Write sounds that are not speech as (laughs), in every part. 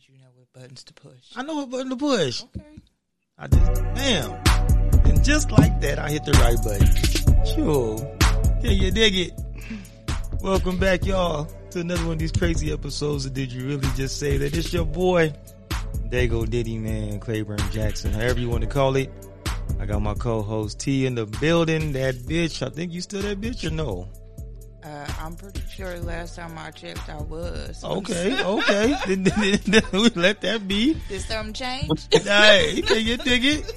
did you know what buttons to push? I know what button to push. Okay. I just, bam. And just like that, I hit the right button. Sure. Can you dig it? (laughs) Welcome back, y'all, to another one of these crazy episodes of Did You Really Just Say That? It's your boy, Dago Diddy Man, Claiborne Jackson, however you want to call it. I got my co-host T in the building. That bitch. I think you still that bitch or no? Uh, I'm pretty sure last time I checked, I was. Okay, okay. (laughs) we let that be. Did something change? Hey, can you dig it?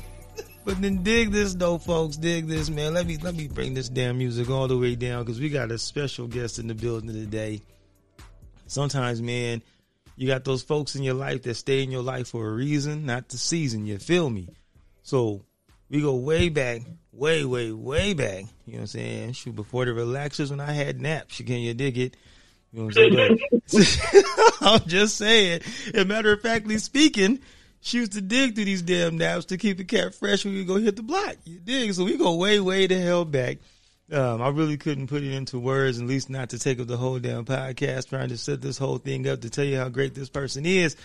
But then dig this though, folks. Dig this, man. Let me let me bring this damn music all the way down because we got a special guest in the building today. Sometimes, man, you got those folks in your life that stay in your life for a reason, not the season. You feel me? So we go way back, way, way, way back. You know what I'm saying? Shoot, before the relaxers when I had naps. Can you dig it? You know what I'm saying? (laughs) I'm just saying. As matter of factly speaking, she used to dig through these damn naps to keep the cat fresh when we go hit the block. You dig? So we go way, way the hell back. Um, I really couldn't put it into words, at least not to take up the whole damn podcast, trying to set this whole thing up to tell you how great this person is.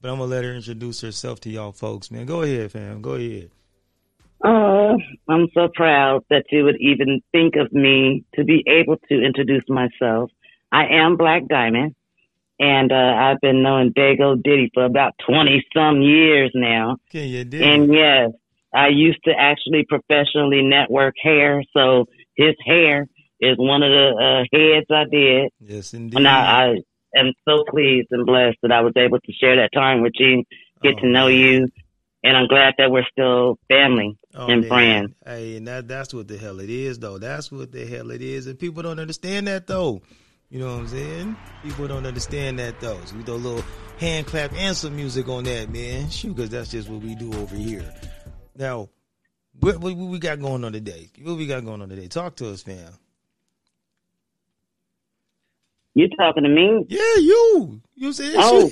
But I'm gonna let her introduce herself to y'all folks, man. Go ahead, fam. Go ahead. Oh, I'm so proud that you would even think of me to be able to introduce myself. I am Black Diamond, and uh, I've been knowing Dago Diddy for about 20 some years now. Can you? And yes, I used to actually professionally network hair, so his hair is one of the uh, heads I did. yes, indeed. And I, I am so pleased and blessed that I was able to share that time with you, get Oh, to know you, and I'm glad that we're still family Oh, and man. friends. Hey, and that that's what the hell it is, though. That's what the hell it is, and people don't understand that, though. You know what I'm saying? People don't understand that, though. So we do a little hand clap and some music on that, man. Shoot, because that's just what we do over here. Now, what, what, what we got going on today? What we got going on today? Talk to us, fam. You talking to me? Yeah, you. You saying? Oh.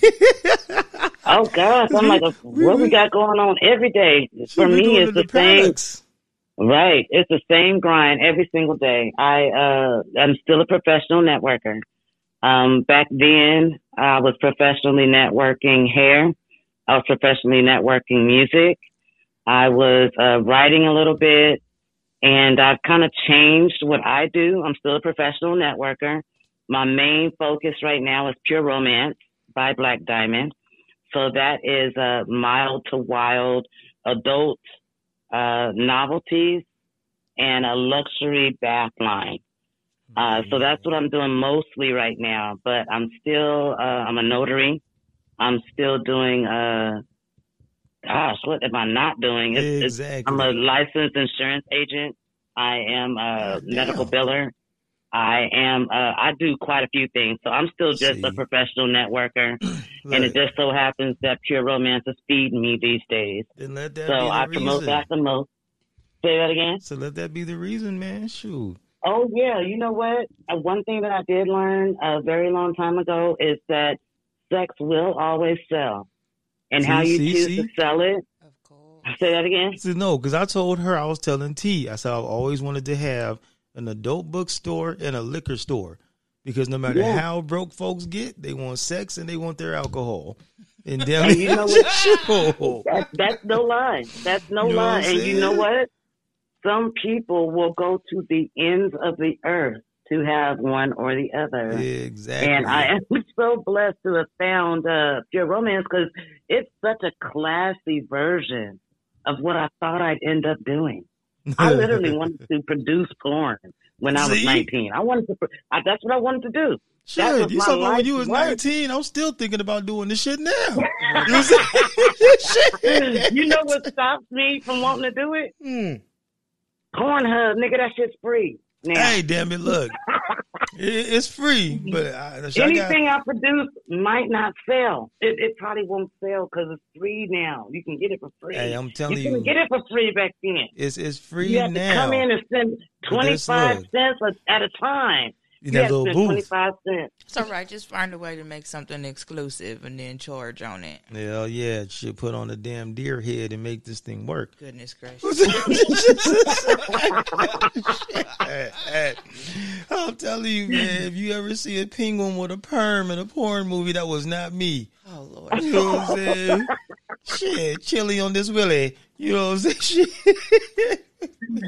(laughs) Oh gosh, I'm like, We- what we- we got going on every day? For me, it's the same. Right, it's the same grind every single day. I uh, I'm still a professional networker. Um, back then, I was professionally networking hair. I was professionally networking music. I was uh, writing a little bit, and I've kind of changed what I do. I'm still a professional networker. My main focus right now is Pure Romance by Black Diamond. So that is uh, mild to wild adult uh, novelties and a luxury bath line. Uh, so that's what I'm doing mostly right now. But I'm still, uh, I'm a notary. I'm still doing, uh, gosh, what am I not doing? It's, it's, Exactly. I'm a licensed insurance agent. I am a medical biller. I am, uh, I do quite a few things. So I'm still just See. a professional networker. Look, (clears throat) And it just so happens that Pure Romance is feeding me these days. then let that So be the I promote that the most. Say that again. So let that be the reason, man. Shoot. Oh yeah, you know what? Uh, one thing that I did learn a very long time ago is that sex will always sell, and how you see, choose see? to sell it. of course. Say that again. See, no, because I told her I was telling T. I said I've always wanted to have an adult bookstore and a liquor store because no matter Yeah. how broke folks get, they want sex and they want their alcohol. And (laughs) damn And you know (laughs) what? That, that's no lie. That's no You know lie. And you know what? Some people will go to the ends of the earth to have one or the other. exactly. And I am (laughs) so blessed to have found uh, Pure Romance because it's such a classy version of what I thought I'd end up doing. I (laughs) literally wanted to produce porn when I was See? 19. I wanted to. I, that's what I wanted to do. Shit, you talking about when you was work. 19, I'm still thinking about doing this shit now. (laughs) You know what I'm? Shit. (laughs) you know what stops me from wanting to do it? Hmm. Pornhub, nigga, that shit's free. Now, Hey, damn it, look. (laughs) It, it's free, but I, I got, anything I produce might not sell. It, it probably won't sell because it's free now. You can get it for free. hey, I'm telling you you, couldn't get it for free back then. it's it's free You had now. to come in and spend But twenty five cents a- at a time. That yes, little booth. 25 cents. It's all right. Just find a way to make something exclusive and then charge on it. Hell yeah, should put on a damn deer head and make this thing work. Goodness gracious. (laughs) I'm telling you, man, if you ever see a penguin with a perm in a porn movie, that was not me. Oh Lord. You know what I'm saying? Shit, chili on this willy. You know what I'm saying? (laughs) Shit.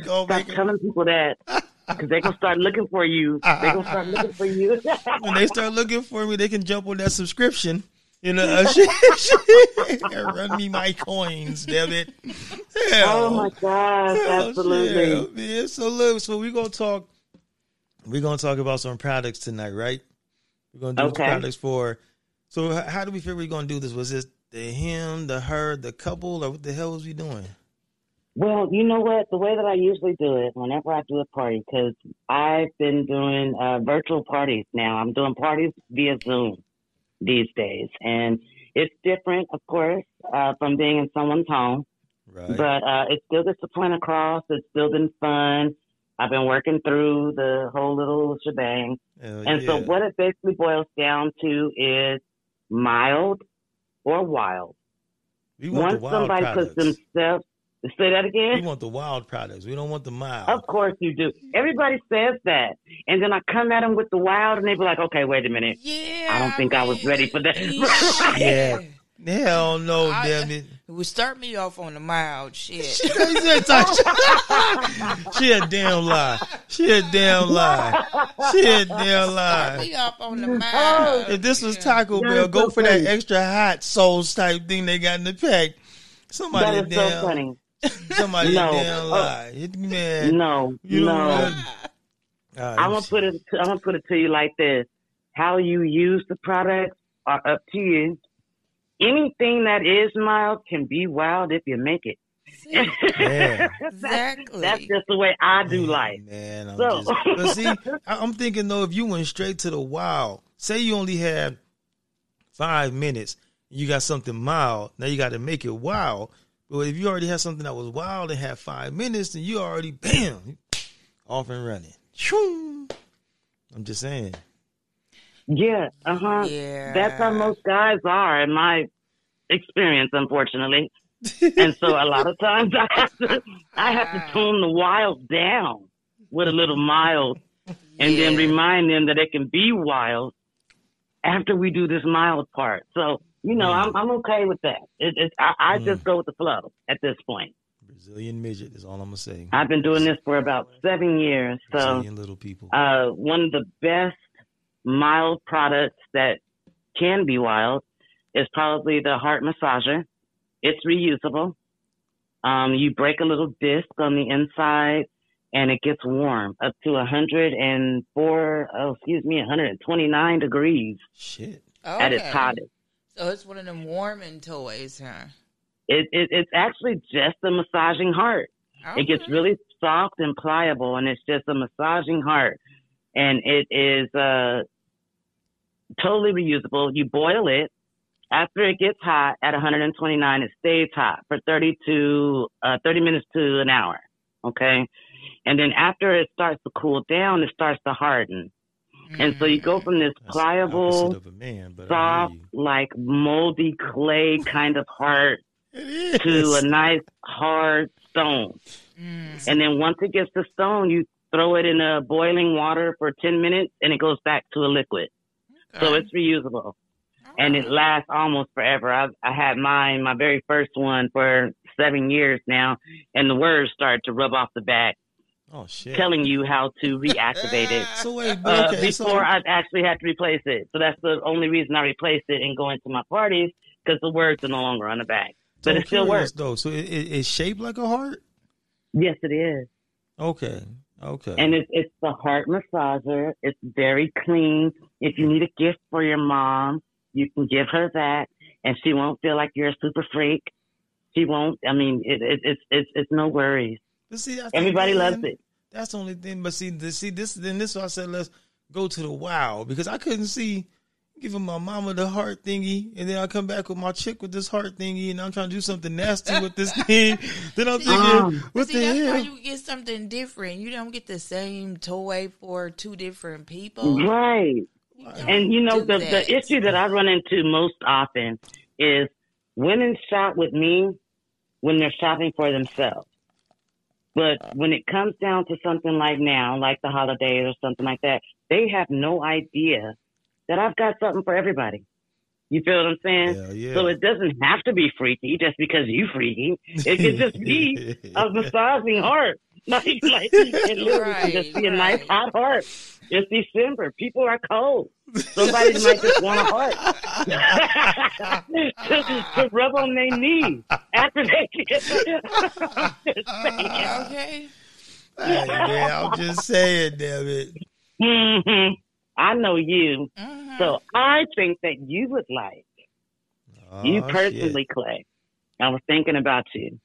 Go Stop make telling people that (laughs) because they're gonna start looking for you. They're gonna start looking for you. (laughs) When they start looking for me, they can jump on that subscription. You know, (laughs) uh, (laughs) run me my coins, damn it. Hell. oh my gosh, Hell, absolutely. man. So look, so we're gonna talk. We're gonna talk about some products tonight, right? We're gonna do Okay. products for. So how do we figure we're gonna do this? Was this the him, the her, the couple, or what the hell was we doing? Well, you know what? The way that I usually do it whenever I do a party, because I've been doing uh, virtual parties now. I'm doing parties via Zoom these days, and it's different, of course, uh, from being in someone's home. Right. But uh, it still gets the point across. It's still been fun. I've been working through the whole little shebang. Hell And so what it basically boils down to is mild or wild. Once somebody puts themselves, (laughs) say that again. we want the wild products. We don't want the mild. Of course you do. Everybody says that. And then I come at them with the wild and they be like, okay, wait a minute. Yeah. I don't think I was ready for that. Yeah. (laughs) Hell no, I- damn it. It would start me off on the mild shit. (laughs) She a damn lie. She a damn lie. She a damn lie. me off on the mild. If this was Taco That Bell, go so for funny. that extra hot sauce type thing they got in the pack. Somebody that a is damn, so funny. (laughs) somebody No. damn Oh. lie. It- man, No, you no. want- I'm gonna put it. I'm gonna put it to you like this: How you use the product are up to you. Anything that is mild can be wild if you make it. Yeah. (laughs) That's- Exactly. That's just the way I do life. Man, I'm So- just, but see, (laughs) I- I'm thinking though, if you went straight to the wild, say you only had five minutes, you got something mild. Now you got to make it wild. But if you already had something that was wild and had five minutes, then you already bam off and running. Shoo. I'm just saying. Yeah, uh huh. Yeah. That's how most guys are, in my experience, unfortunately. (laughs) and so a lot of times I have to, I have to tone the wild down with a little mild, and then remind them that it can be wild after we do this mild part. So you know, I'm I'm okay with that. It, it's I, I Mm. just go with the flow at this point. Brazilian midget is all I'm gonna say. I've been doing this for about seven years, so Brazilian little people. uh, one of the best mild products that can be wild is probably the heart massager. It's reusable. Um, you break a little disc on the inside and it gets warm up to 104, oh, excuse me, 129 degrees Shit. at its Okay. hottest. So it's one of them warming toys, huh? It, it, it's actually just a massaging heart. It gets really soft and pliable, and it's just a massaging heart. And it is uh, totally reusable. You boil it. After it gets hot at 129, it stays hot for 30 to uh, 30 minutes to an hour. Okay, and then after it starts to cool down, it starts to harden. And so you go from this That's pliable, opposite of a man, but soft, like moldy clay kind of heart (laughs) to a nice hard stone. Mm. And then once it gets to stone, you throw it in a boiling water for 10 minutes and it goes back to a liquid. So it's reusable and it lasts almost forever. I, I had mine, my very first one for seven years now and the words started to rub off the back Oh shit. telling you how to reactivate it. (laughs) So wait, Uh, okay, so before I actually had to replace it. So that's the only reason I replaced it and go into my parties because the words are no longer on the back. But it still works. though. So it, it, it's shaped like a heart. Yes, it is. Okay. Okay. And it's it's the heart massager. It's very clean. If you need a gift for your mom, you can give her that, and she won't feel like you're a super freak. She won't. I mean, it, it, it's it's it's no worries. But see, I think, Everybody man, loves it. That's the only thing. But see, the, see this. Then this. is why I said let's go to the wow because I couldn't see. giving my mama the heart thingy, and then I come back with my chick with this heart thingy, and I'm trying to do something nasty with this (laughs) thing. then I'm thinking, Um, what See, the that's why hell? you get something different. You don't get the same toy for two different people. Right. You And you know the that. the issue that I run into most often is women shop with me when they're shopping for themselves. But when it comes down to something like now, like the holidays or something like that, they have no idea that I've got something for everybody. You feel what I'm saying? Yeah. So it doesn't have to be freaky just because you freaky. It could just be (laughs) a massaging heart. (laughs) Like, like it literally can just be a nice hot heart. It's December. People are cold. Somebody (laughs) might just want a heart to, to rub on their knee after they get. Okay. Hey, man, I'm just saying, damn it. hmm I know you, Mhm. so I think that you would like you Oh, personally, Clay. I was thinking about you,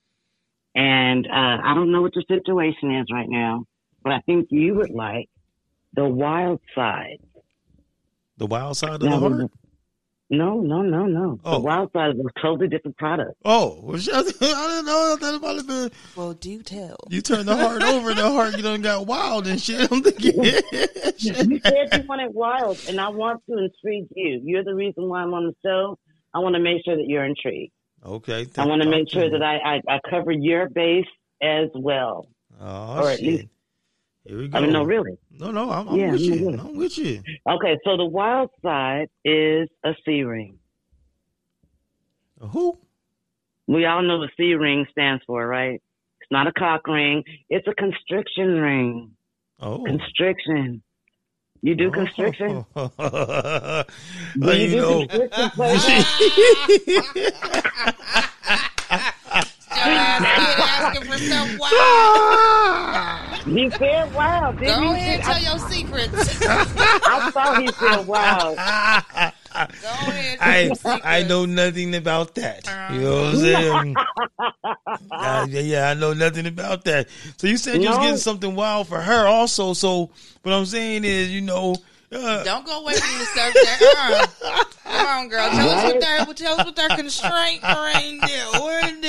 and uh, I don't know what your situation is right now, but I think you would like the wild side. The wild side of the heart. No, no, no, no. Oh. The wild side is a totally different product. Oh, (laughs) I didn't know that about it. man. Well, do tell. You turn the heart over, the heart you done got wild and shit. (laughs) I'm thinking, (laughs) You said you wanted wild, and I want to intrigue you. You're the reason why I'm on the show. I want to make sure that you're intrigued. okay. I want to make sure that I, I, I cover your base as well. Oh, or at shit. least- Here we go. I mean, no, really. No, no, I'm, I'm Yeah, with no, you. really. I'm with you. Okay, so the wild side is a C ring. Who? We all know what C ring stands for, right? It's not a cock ring. It's a constriction ring. Oh. Constriction. You do oh. constriction? (laughs) Oh, Do you you do know. constriction, Clay? Your ass kid asking for some wild. (laughs) He said wow. Didn't Go he? ahead and tell your secrets. (laughs) (laughs) I thought he said wow. Go ahead. I tell your secrets. I know nothing about that. You know what I'm saying? (laughs) Uh, yeah, yeah, I know nothing about that. So you said you was getting something wild for her also. So what I'm saying is, you know, uh, Don't go away from the subject. Uh, come on, girl. Tell us what Right. their tell us what their constraint ring do. What it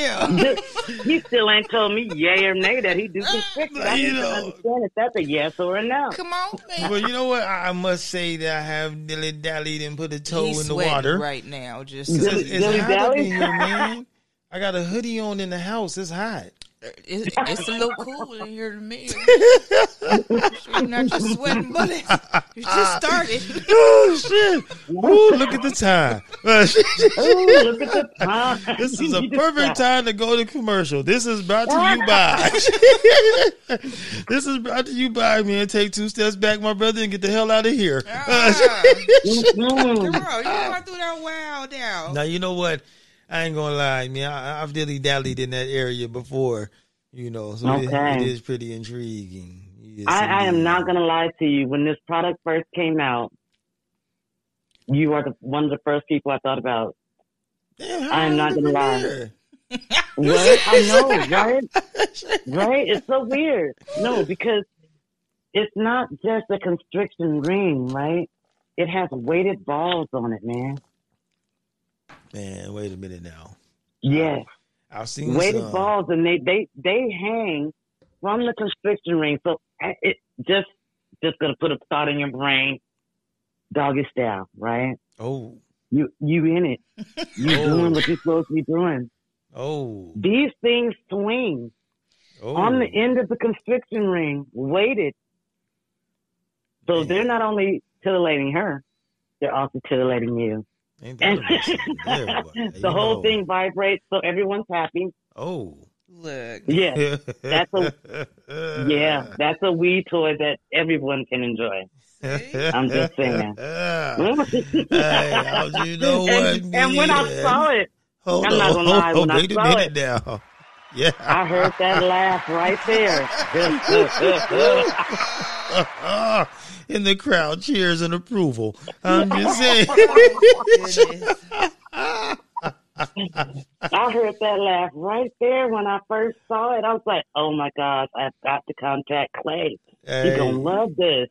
do? (laughs) he still ain't told me yay or nay that he do constriction. I You need to understand if that's a yes or a no. Come on, man. well, you know what? I I must say that I have dilly dallied and put a toe He's in the water. right now. Just It's, Dilly- it's dilly hot up in here, man. I got a hoodie on in the house. It's hot. It, (laughs) it's a little cool in here to me. Sure (laughs) You're not just sweating bullets. You just started. (laughs) Oh shit! Ooh, look at the time. Ooh, look at the time. This is a perfect time to go to commercial. This is brought to you by. this is brought to you by man. Take two steps back, my brother, and get the hell out of here. Ah, Mm. girl, you going through that wow now. now you know what? I ain't gonna lie, man. I, I've dilly dallied in that area before, you know, so it- Okay. it is pretty intriguing. Yes, I, I am not gonna lie to you. When this product first came out, you are the one of the first people I thought about. Damn, I am not gonna lie. there? Right? (laughs) I know, right? Right? It's so weird. No, because it's not just a constriction ring, right? It has weighted balls on it, man. Man, wait a minute now. Yes. I've seen weighted some. balls, and they they they hang from the constriction ring. So I- it just just gonna put a thought in your brain, doggy style, right? Oh, You you in it? (laughs) You Oh. doing what oh. you're supposed to be doing? oh, These things swing oh. on the end of the constriction ring, weighted. So Man. they're not only titillating her, they're also titillating you. Ain't that And about something (laughs) there, boy? the whole know. thing vibrates, so everyone's happy. Oh. Look, Yeah, That's a yeah, (laughs) that's a wee toy that everyone can enjoy. I'm just saying. (laughs) hey, you know what? and, and when I saw it, hold I'm on, not gonna lie, when on, I wait a saw minute now. Yeah. I heard that laugh right there. (laughs) In the crowd cheers and approval. I'm just (laughs) saying. I heard that laugh right there when I first saw it. I was like, "Oh my gosh, I've got to contact Clay." Hey. You're gonna love this.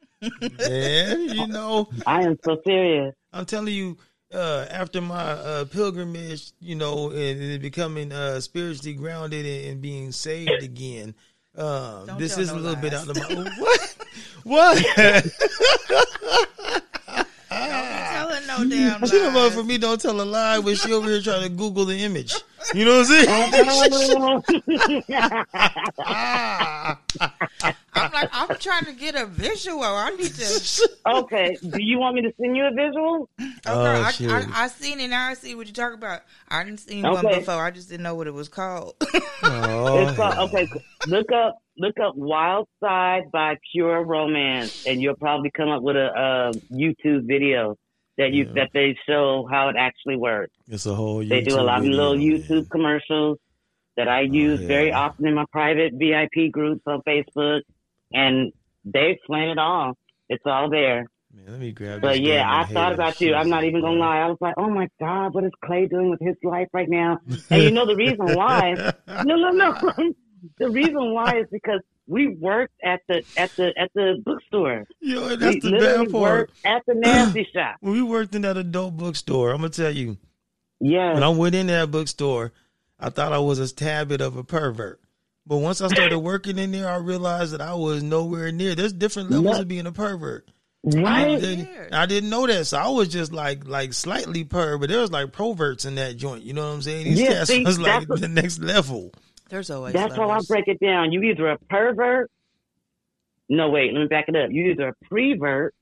Man, you know, I am so serious. I'm telling you, uh, after my uh, pilgrimage, you know, and, and becoming uh, spiritually grounded and, and being saved again, um, this is no a little bit out of my (laughs) what? What? (laughs) telling no damn She the lies. for me don't tell a lie when she over here trying to Google the image. You know what I'm saying? (laughs) I'm like, I'm trying to get a visual. I need to. okay, do you want me to send you a visual? Oh, Oh, girl, I, shit. I, I seen it. Now I see what you're talking about. I didn't see one before. I just didn't know what it was called. Oh, (laughs) It's called, okay, look up look up Wild Side by Pure Romance, and you'll probably come up with a, uh YouTube video that you Yeah. that they show how it actually works. it's a whole. They do a YouTube lot of video, little man. YouTube commercials that I oh, use yeah. very often in my private VIP groups on Facebook, and they explain it all. It's all there. Man, let me grab. But yeah, I thought about you. I'm not even gonna lie. I was like, oh my god, what is Clay doing with his life right now? (laughs) And you know the reason why? (laughs) No, no, no. (laughs) the reason why is because we worked at the at the at the bookstore. Yo, that's we the bad part. at the nasty (clears throat) shop. When we worked in that adult bookstore, I'm gonna tell you, Yeah. when I went in that bookstore, I thought I was a tad bit of a pervert. But once I started (laughs) working in there, I realized that I was nowhere near. There's different levels No. of being a pervert. I Right? didn't. I didn't know that, so I was just like like slightly perv, but there was like proverts in that joint. You know what I'm saying? These Yeah, cats see, was like that's what- (laughs) the next level. There's always. That's how I break it down. You either a pervert. No, wait. Let me back it up. You either a prevert,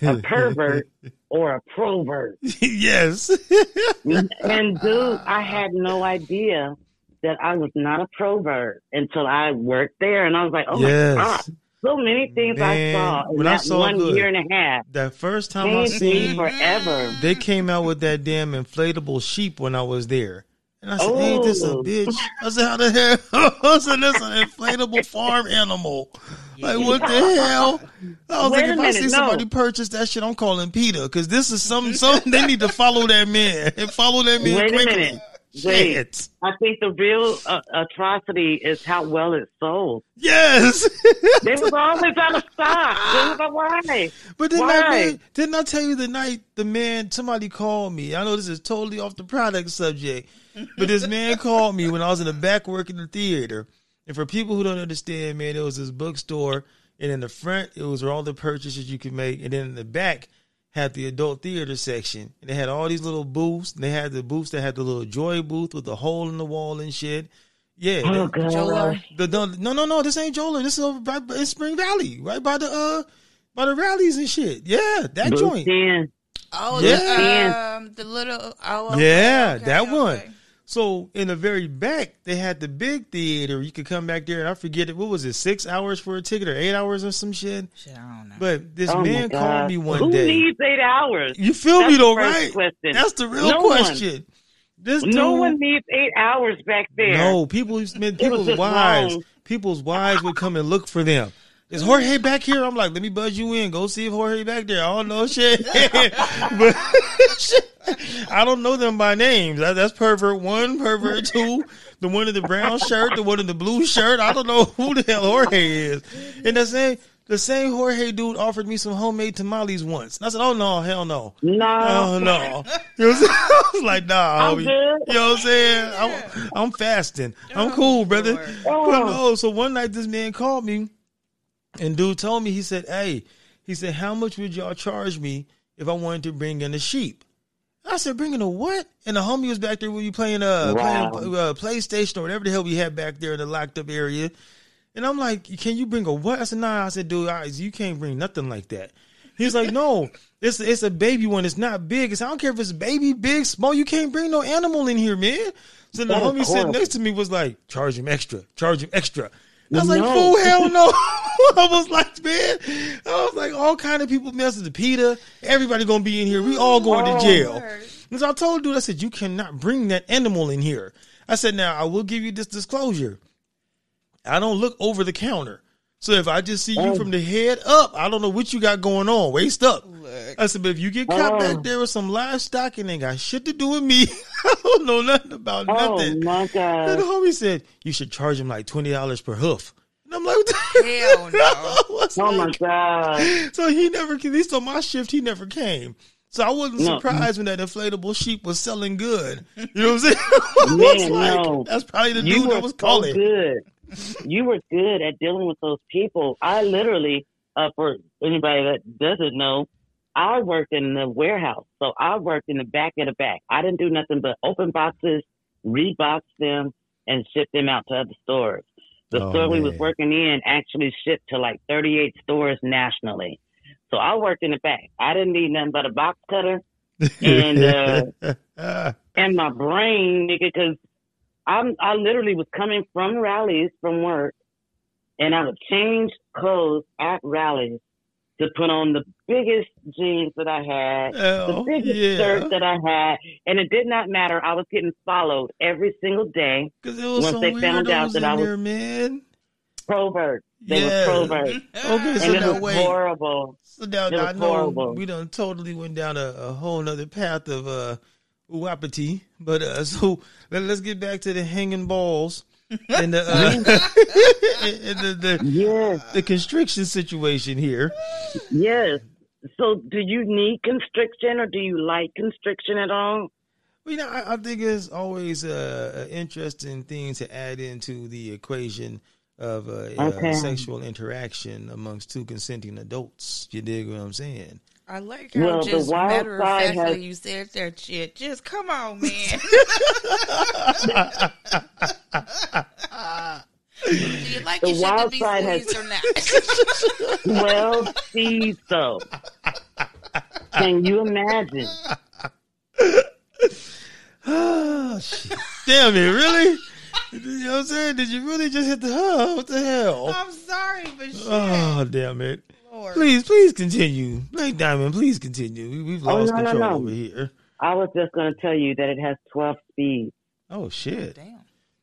a (laughs) pervert, or a provert. (laughs) yes. (laughs) And dude, I had no idea that I was not a provert until I worked there, and I was like, oh Yes. my god, so many things Man, I saw in when I that saw one good- year and a half that first time I changed me seen forever. they came out with that damn inflatable sheep when I was there. And I said, ain't this a Oh. bitch? (laughs) I said, how the hell? (laughs) I said, this an inflatable farm animal. Like, what the hell? I was Wait like, a if I minute, see no. somebody purchase that shit, I'm calling PETA. Because this is some, some, they need to follow that man (laughs) and follow that man Wait a minute. Wait. I think the real uh, atrocity is how well it sold. Yes. They was always out of stock. They was like, why? But didn't Why? I, man, didn't I tell you the night the man somebody called me? I know this is totally off the product subject, but this man called me when I was in the back working the theater. And for people who don't understand, man, it was this bookstore, and in the front it was where all the purchases you could make, and then in the back had the adult theater section, and they had all these little booths. And they had the booths that had the little joy booth with the hole in the wall and shit. Yeah, Oh, they- God. Jola. the, the, no, no, no, this ain't Jola. This is over by in Spring Valley, right by the uh by the Raley's and shit. Yeah, that Booth joint. in. Oh, Yeah. the, um, the little. Oh, okay, Yeah, okay, that okay. one. So in the very back, they had the big theater. You could come back there, and I forget it. What was it? Six hours for a ticket or eight hours or some shit. Shit, I don't know. But this Oh, man called me one day. Who needs eight hours? you feel That's me though, right? question. That's the real No one. question. This No dude- one needs eight hours back there. No, people, man, people's just wives, wrong. people's wives would come and look for them. Is Jorge back here? I'm like, let me buzz you in. Go see if Jorge back there. I don't know shit, (laughs) but shit, (laughs) I don't know them by names. That, that's pervert one, pervert two, the one in the brown shirt, the one in the blue shirt. I don't know who the hell Jorge is. And the same, the same Jorge dude offered me some homemade tamales once. And I said, oh no, hell no. No. Oh no! You know what I'm saying? (laughs) I was like, nah, I'm homie. good. You know what I'm saying? I'm, I'm fasting. I'm oh, cool, brother. Lord. Oh. But no, so one night this man called me, and dude told me he said, "Hey, he said, how much would y'all charge me if I wanted to bring in a sheep?" I said, "Bringing a what?" And the homie was back there when you playing uh, Wow. playing uh, PlayStation or whatever the hell we had back there in the locked up area. And I'm like, "Can you bring a what?" I said, "Nah." I said, "Dude, I, you can't bring nothing like that." He's like, "No, it's it's a baby one. It's not big. It's, I don't care if it's baby, big, small. You can't bring no animal in here, man." So the homie sitting next to me was like, "Charge him extra. Charge him extra." I was like, No. "Fool, hell no!" (laughs) (laughs) I was like, "Man," I was like, "All kind of people messing to PETA. Everybody gonna be in here. We all going to Oh, jail." Lord. And so I told dude, I said, "You cannot bring that animal in here." I said, "Now I will give you this disclosure. I don't look over the counter." So if I just see you Oh. from the head up, I don't know what you got going on. Waist up. Look. I said, but if you get caught Oh. back there with some livestock and ain't got shit to do with me, (laughs) I don't know nothing about Oh nothing. my And the homie said, you should charge him like $20 per hoof. And I'm I'm like, what (laughs) the Hell (laughs) no. I was Oh my like- god. So he never, at least on my shift, he never came. So I wasn't No. surprised when that inflatable sheep was selling good. You know what I'm saying? (laughs) I Man, like, no. That's probably the You dude that was so calling. good. You were good at dealing with those people. I literally, uh, for anybody that doesn't know, I worked in the warehouse. So I worked in the back of the back. I didn't do nothing but open boxes, rebox them, and ship them out to other stores. The Oh, store we was working in actually shipped to like 38 stores nationally. So I worked in the back. I didn't need nothing but a box cutter (laughs) and, uh, and my brain, nigga, because I'm I literally was coming from Raley's from work, and I would change clothes at Raley's to put on the biggest jeans that I had, the biggest yeah. shirt that I had, and it did not matter. I was getting followed every single day. Because Once some they found out that I was- there, man. Pervert. They Yeah. were perverts. (laughs) Okay, so And it was wait. horrible. So now, now I know horrible. we done totally went down a, a whole other path of uh wapiti. But uh (laughs) so let, let's get back to the hanging balls and the uh, (laughs) and the, the Yes, the constriction situation here. yes. So, do you need constriction or do you like constriction at all? Well, you know, I, I think it's always uh, an interesting thing to add into the equation of uh, Okay. uh, sexual interaction amongst two consenting adults. You dig what I'm saying? I like how Well, the just wild matter of side factly has- you said that shit. Just come on, man. (laughs) (laughs) Do you like The your shit to wild be side has- squeezed or not? (laughs) Well, see, so can you imagine? Oh, shit. Damn it, really? (laughs) You know what I'm saying? Did you really just hit the huh? What the hell? I'm sorry, but shit. Oh, damn it. Lord. Please, please continue. Blake Diamond, please continue. We, we've Oh, lost no, no, control no. over here. I was just going to tell you that it has 12 speeds. Oh, shit. Damn.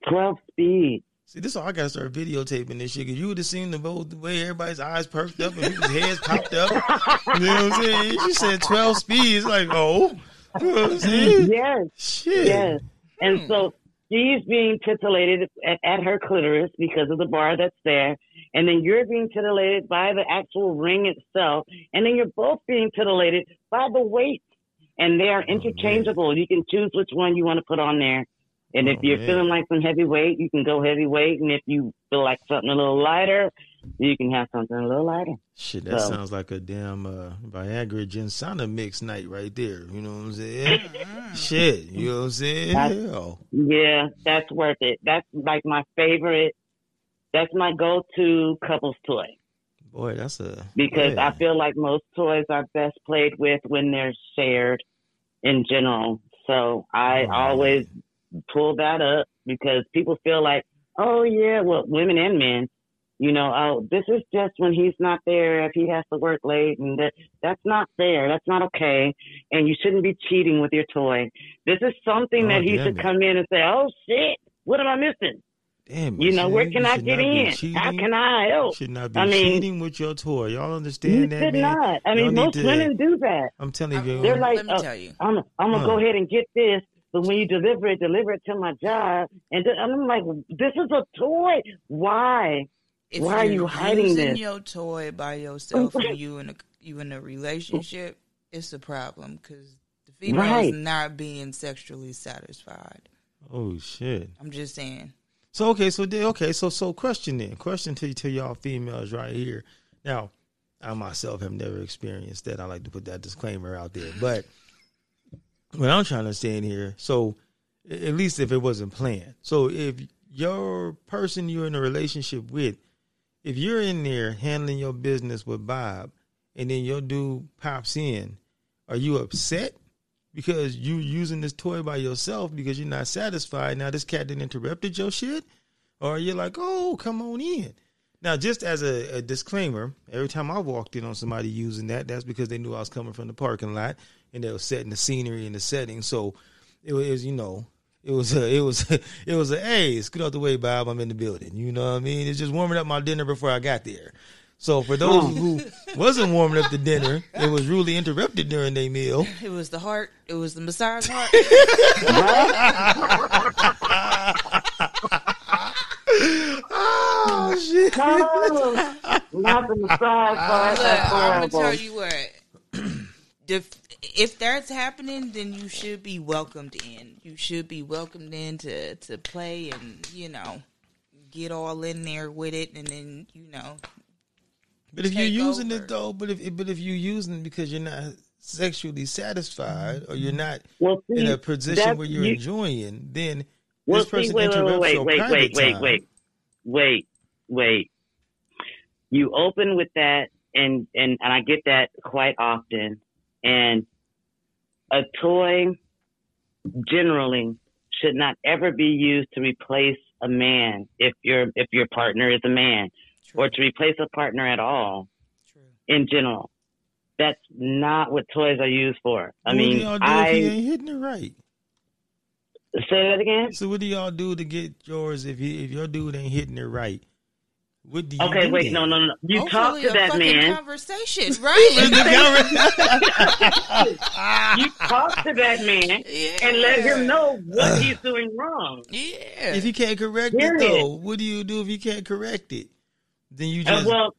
12 speeds. See, this is why I gotta start videotaping this shit. Cause you would have seen the, both the way everybody's eyes perked up and people's heads popped up. (laughs) You know what I'm saying? You said 12 speeds. Like, oh. You know what I'm saying? Yes, Shit. yes. And hmm. so she's being titillated at, at her clitoris because of the bar that's there. And then you're being titillated by the actual ring itself. And then you're both being titillated by the weight. And they are oh, interchangeable. You can choose which one you want to put on there. And if Oh, you're man. feeling like some heavyweight, you can go heavyweight. And if you feel like something a little lighter, you can have something a little lighter. Shit, that So- sounds like a damn uh, Viagra Gensana mix night right there. You know what I'm saying? Shit, you know what I'm saying? That's- Hell. Yeah, that's worth it. That's like my favorite. That's my go-to couples toy Boy, that's a because yeah. I feel like most toys are best played with when they're shared in general. So I Oh, always pull that up because people feel like, oh yeah, well, women and men, you know, oh, this is just when he's not there if he has to work late, and that that's not fair. That's not okay, and you shouldn't be cheating with your toy. This is something Oh, that he should it. come in and say, oh shit, what am I missing? Damn, You know, where can you I get not be in? How can I You help? should not be I mean- cheating with your toy. Y'all You understand that, should man? not. I Y'all mean, need most to- women do that. I'm telling you, They're like, Let me uh, tell you. I'm, I'm gonna Huh. go ahead and get this, but when you deliver it, deliver it to my job. And then I'm like, this is a toy. Why? If Why are you're you hiding using this? your toy by yourself and you in a you in a relationship, it's a problem because the female Right. is not being sexually satisfied. oh shit. I'm just saying. So okay, so then- okay, so so question then, question to to y'all females right here. Now, I myself have never experienced that. I like to put that disclaimer out there, but what I'm trying to in here, so at least if it wasn't planned, so if your person you're in a relationship with, if you're in there handling your business with Bob, and then your dude pops in, are you upset? because you using this toy by yourself because you're not satisfied. Now this cat didn't interrupted your shit, or you're like, oh, come on in. Now, just as a, a disclaimer, every time I walked in on somebody using that, that's because they knew I was coming from the parking lot and they were setting the scenery and the setting. So it was, you know, it was a, it was a, (laughs) it was a hey, scoot out the way, Bob. I'm in the building. You know what I mean? It's just warming up my dinner before I got there. So for those hmm. who wasn't warming up the dinner, it was rudely interrupted during their meal. It was the heart. It was the massage heart. (laughs) shit. Nothing aside but Look, I'm gonna tell you what. (clears throat) if, if that's happening, then you should be welcomed in. You should be welcomed in to to play and you know get all in there with it, and then you know. But if you're using over. it though, but if but if you're using it because you're not sexually satisfied or you're not well, see, in a position where you're you, enjoying, then well, this person see, wait, interrupts wait, wait, wait, wait, wait, wait, wait, wait. You open with that, and and and I get that quite often. And a toy generally should not ever be used to replace a man if your if your partner is a man, True. or to replace a partner at all True. in general. That's not what toys are used for. I what mean, y'all do if he I ain't hitting it right? say that again. So what do y'all do to get yours if he, if your dude ain't hitting it right? What do you Okay, do wait, then? no, no, no. You talk to a that man. Conversation, (laughs) right? you talk to that man yeah. and let him know what he's doing wrong. Yeah. If he can't correct Period. it though, what do you do if he can't correct it? Then you Uh, just well,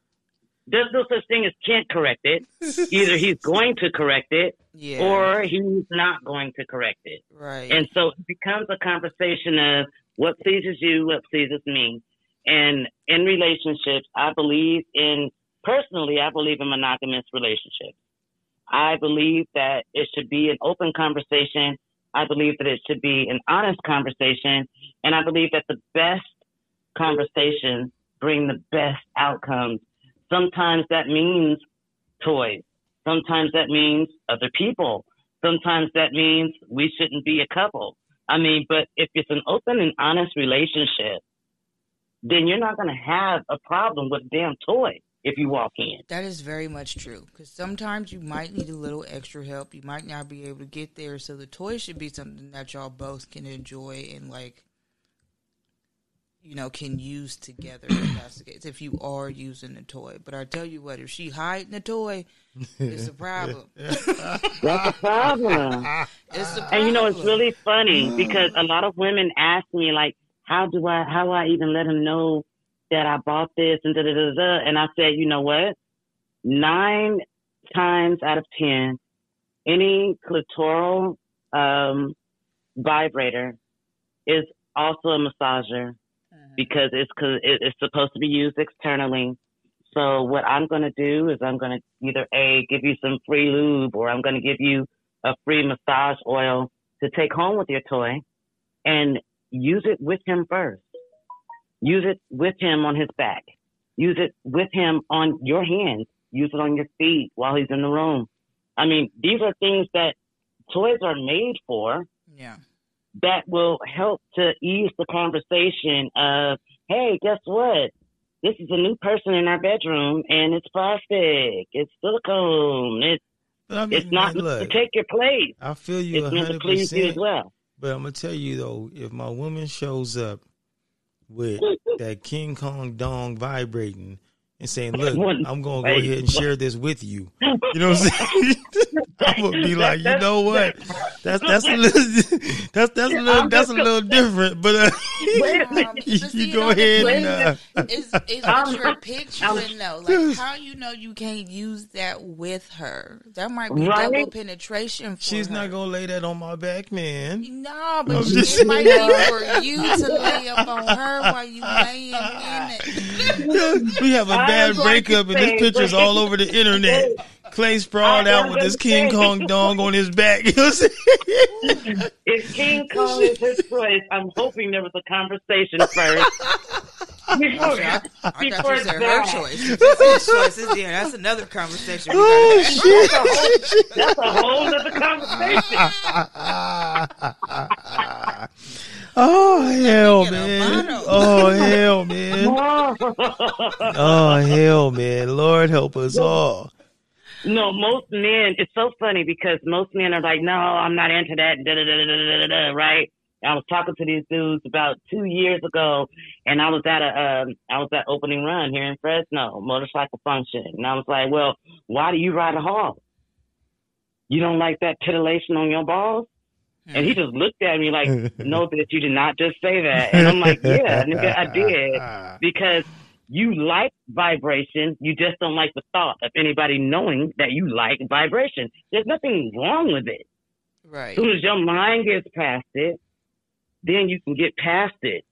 there's no such thing as can't correct it. (laughs) Either he's going to correct it yeah. or he's not going to correct it. right. And so it becomes a conversation of what pleases you, what pleases me. And in relationships, I believe in, personally, I believe in monogamous relationships. I believe that it should be an open conversation. I believe that it should be an honest conversation. And I believe that the best conversations bring the best outcomes. Sometimes that means toys. Sometimes that means other people. Sometimes that means we shouldn't be a couple. I mean, but if it's an open and honest relationship, then you're not going to have a problem with a damn toy if you walk in. That is very much true. Because sometimes you might need a little extra help. You might not be able to get there. So the toy should be something that y'all both can enjoy and like, you know, can use together. if that's the case. If you are using the toy, but I tell you what, if she hiding the toy, it's a problem. (laughs) That's a problem. It's a problem. And you know, it's really funny mm. because a lot of women ask me like, how do I, how do I even let him know that I bought this and da da da da? And I said, you know what? Nine times out of ten, any clitoral um, vibrator is also a massager Mhm. because it's it's supposed to be used externally. So what I'm going to do is I'm going to either a give you some free lube or I'm going to give you a free massage oil to take home with your toy and use it with him first. Use it with him on his back. Use it with him on your hands. Use it on your feet while he's in the room. I mean, these are things that toys are made for Yeah. that will help to ease the conversation of, hey, guess what? This is a new person in our bedroom and it's plastic. It's silicone. It's, I mean, it's not look, to take your place. I feel you It's meant to please you as well. But I'm gonna tell you though, if my woman shows up with (laughs) that King Kong dong vibrating and saying, "Look, I'm gonna go ahead and share this with you," you know what I'm saying? (laughs) I'm gonna be like, you know what? That's that's a little (laughs) that's that's a little that's a little different. But uh, Wait a Um, (laughs) minute. but you, see, you you go know, the ahead thing and uh, Is is I'm- what you're picturing though? Like how you know you can't use that with her? That might be Right? double penetration for she's her. not gonna lay that on my back, man. No, but I'm you- just it might be for you to lay up on her while you laying in it. we have a I bad breakup, and this say, picture's all over the (laughs) internet. Clay sprawled out with his King say- Kong dong on his back. (laughs) You know what I'm saying? If King Kong is his choice, I'm hoping there was a conversation first. (laughs) Before, I thought before you said her choice. If his choice, it's- yeah, that's another conversation. Oh, gotta have. shit. That's a whole other conversation. Oh hell, man! Oh hell, man! Oh hell, man! Lord help us all. No, most men, it's so funny because most men are like, no, I'm not into that, da da da da da da da, right? I was talking to these dudes about two years ago, and I was at a, um, I was at opening run here in Fresno, motorcycle function, and I was like, well, why do you ride a hog? You don't like that titillation on your balls? And he just looked at me like, (laughs) no, bitch, you did not just say that. And I'm like, yeah, (laughs) nigga, I did. (laughs) Because you like vibration. You just don't like the thought of anybody knowing that you like vibration. There's nothing wrong with it. Right. As soon as your mind gets past it, then you can get past it.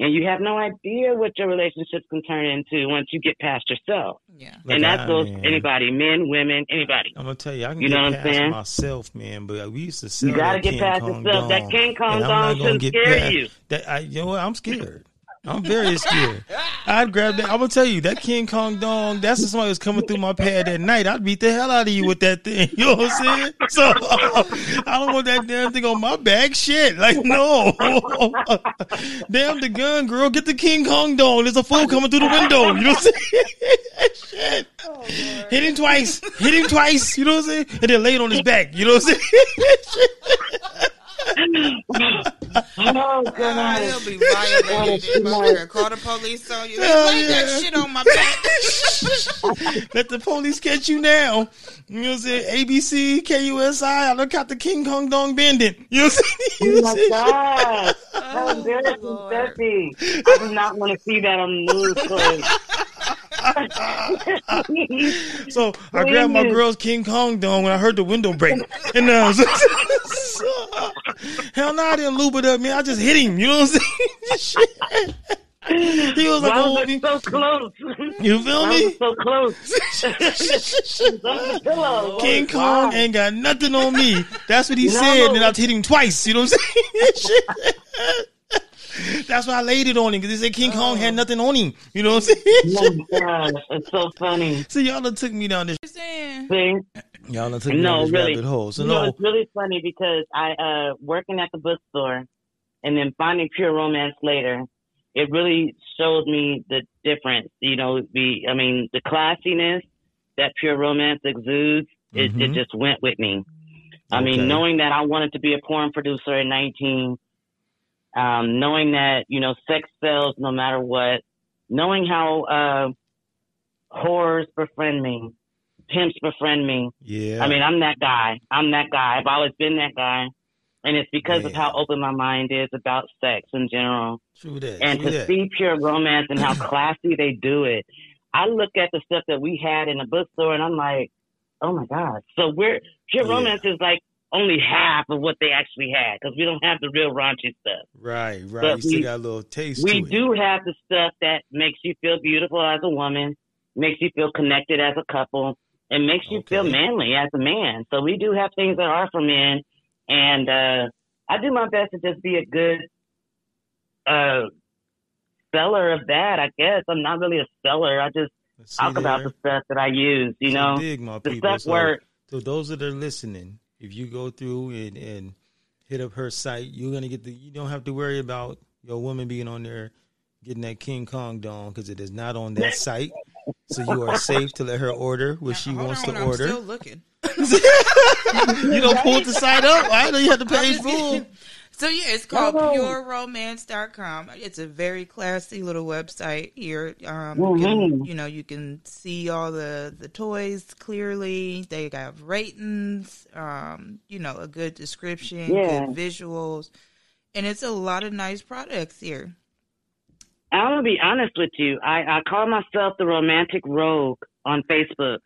And you have no idea what your relationships can turn into once you get past yourself. Yeah. Look, and that I- goes man. anybody, men, women, anybody. I'm gonna tell you, I can You get know what I'm past saying? myself, man. But we used to sell You gotta that get King past Kong yourself. That dong, King Kong and I'm dong not gonna shouldn't get scare past- you. That I, you know what? I'm scared. I'm very scared. I'd grab that. I'm gonna tell you that King Kong dong. That's if somebody was coming through my pad at night. I'd beat the hell out of you with that thing. (laughs) You know what I'm saying? So (laughs) I don't want that damn thing on my back. Shit, like no. (laughs) damn the gun, girl. Get the King Kong dong. There's a fool coming through the window. You know what I'm saying? Shit. Oh, Hit him twice. Hit him twice. You know what I'm saying? And then lay it on his back. You know what I'm saying? Oh, (laughs) Ah, God. he'll be violated. Call the police on you. Hell Lay yeah. that shit on my back. (laughs) Let the police catch you now. You know what I'm saying? ABC, KUSI, I look out the King Kong Dong Bandit. (laughs) You know what I'm saying? You Oh know my saying? God. How Oh, embarrassing Lord. that be? I do not want to see that on the news. (laughs) So I grabbed my girl's King Kong Dong when I heard the window break. (laughs) And uh, so, (laughs) so- hell no, I didn't lube it up, man. I just hit him. You know what I'm saying? Shit. He was like, Why oh, was so close? you feel me? so close? Under the pillow. King? Kong ain't got nothing on me. That's what he No. said, and I hit him twice. You know what I'm saying? That's why I laid it on him because he said King Kong had nothing on him. You know what I'm saying? Oh my (laughs) gosh, it's so funny. so y'all done took me down this. You saying? See? Y'all done took me No, down this really. rabbit hole. So you know, no, it's really funny because I uh working at the bookstore and then finding pure romance later, it really showed me the difference. You know, the I mean, the classiness that pure romance exudes, it, it Mhm. just went with me. I Okay. mean, knowing that I wanted to be a porn producer at 19, um, knowing that, you know, sex sells no matter what, knowing how uh, whores befriend me, pimps befriend me, yeah. I mean, I'm that guy. I'm that guy. I've always been that guy. And it's because of how open my mind is about sex in general. true that. And true to that. see pure romance and how (laughs) classy they do it. I look at the stuff that we had in the bookstore and I'm like, oh my God. So we're, pure Yeah. romance is like only half of what they actually had because we don't have the real raunchy stuff. right, right. but you still we- got a little taste We do have the stuff that makes you feel beautiful as a woman, makes you feel connected as a couple, and makes you feel manly as a man. So we do have things that are for men, and uh, I do my best to just be a good uh, seller of that. I guess I'm not really a seller. I just talk about the stuff that I use. You So know, dig the people. stuff So, works. so those that are listening, if you go through and, and hit up her site, you're gonna get the. You don't have to worry about your woman being on there getting that King Kong dong because it is not on that site. So you are safe to let her order what she wants on, to I'm order. still looking. (laughs) you don't pull the site up. I know you have the page full. So yeah, it's called Oh. pureromance.com. It's a very classy little website here. Um, you, can, Mhm. you know, you can see all the the toys clearly. They have ratings. Um, you know, a good description, Yeah. good visuals, and it's a lot of nice products here. I'm gonna be honest with you. I, I call myself the romantic rogue on Facebook.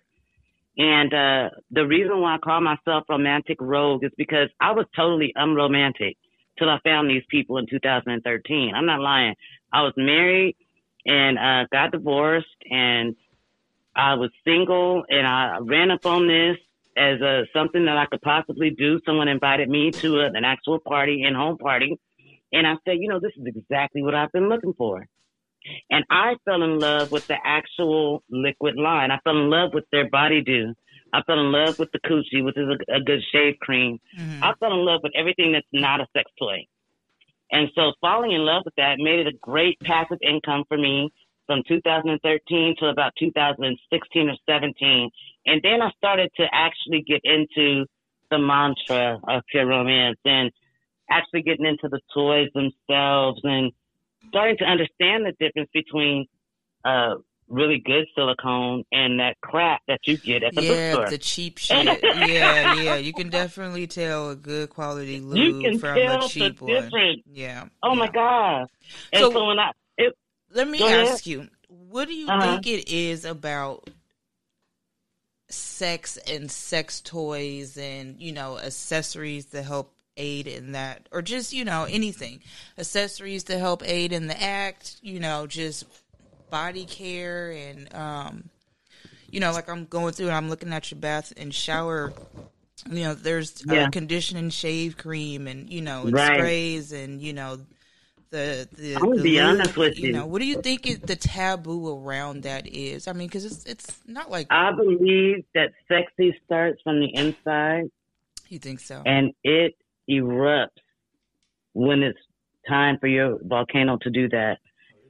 And uh the reason why I call myself romantic rogue is because I was totally unromantic till I found these people in 2013. I'm not lying. I was married and uh got divorced and I was single and I ran up on this as a something that I could possibly do. Someone invited me to a, an actual party and home party and I said, you know, this is exactly what I've been looking for. And I fell in love with the actual liquid line. I fell in love with their body dew. I fell in love with the coochie, which is a, a good shave cream. Mhm. I fell in love with everything that's not a sex toy. And so falling in love with that made it a great passive income for me from 2013 to about 2016 or 17. And then I started to actually get into the mantra of pure romance and actually getting into the toys themselves and starting to understand the difference between uh, really good silicone and that crap that you get at the yeah, bookstore. the cheap (laughs) shit. yeah, yeah. You can definitely tell a good quality (laughs) lube from a cheap one. difference. Yeah. Oh my yeah. god! And So- so, when I it, Let me Go ahead. ask you, What do you Uh-huh. think it is about sex and sex toys and, you know, accessories to help aid in that or just, you know, anything. Accessories to help aid in the act, you know, just body care and um you know, like I'm going through and I'm looking at your bath and shower you know, there's uh, conditioning shave cream and, you know, and Right. sprays and, you know, the the, I'm gonna the be lube, honest with you. You know, what do you think is the taboo around that is? I mean, because it's it's not like I believe that sexy starts from the inside you think so. and it erupts when it's time for your volcano to do that.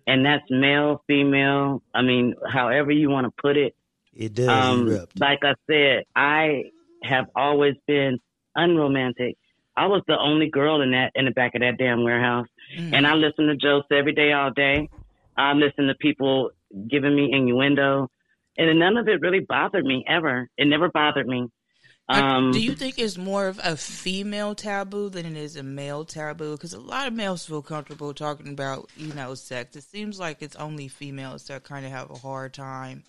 And that's male, female. I mean, however you want to put it. It does Um, erupt. like I said, I have always been unromantic. I was the only girl in that in the back of that damn warehouse, Mhm. and I listened to jokes every day, all day. I listened to people giving me innuendo, and none of it really bothered me ever. It never bothered me. Like, Um, do you think it's more of a female taboo than it is a male taboo? Because a lot of males feel comfortable talking about, you know, sex. It seems like it's only females that kind of have a hard time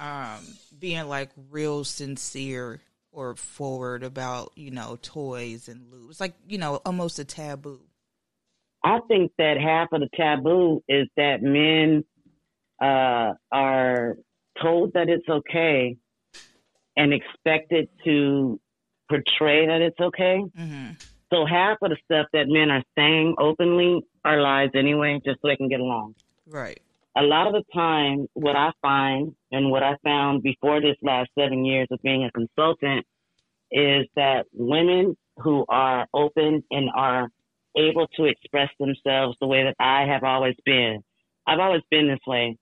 um, being like real sincere or forward about, you know, toys and lube. It's like, you know, almost a taboo. I think that half of the taboo is that men uh, are told that it's okay and expected to portray that it's okay. hmm So half of the stuff that men are saying openly are lies anyway, just so they can get along. Right. A lot of the time, what I find and what I found before this last seven years of being a consultant is that women who are open and are able to express themselves the way that I have always been. I've always been this way.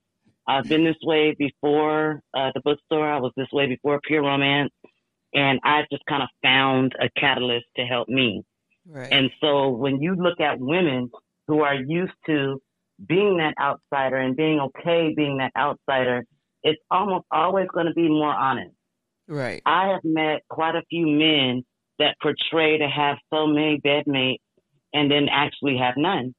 I've been this way before uh, the bookstore. I was this way before Pure Romance. And I've just kind of found a catalyst to help me. Right. And so when you look at women who are used to being that outsider and being okay being that outsider, it's almost always going to be more honest. right. I have met quite a few men that portray to have so many bedmates and then actually have none.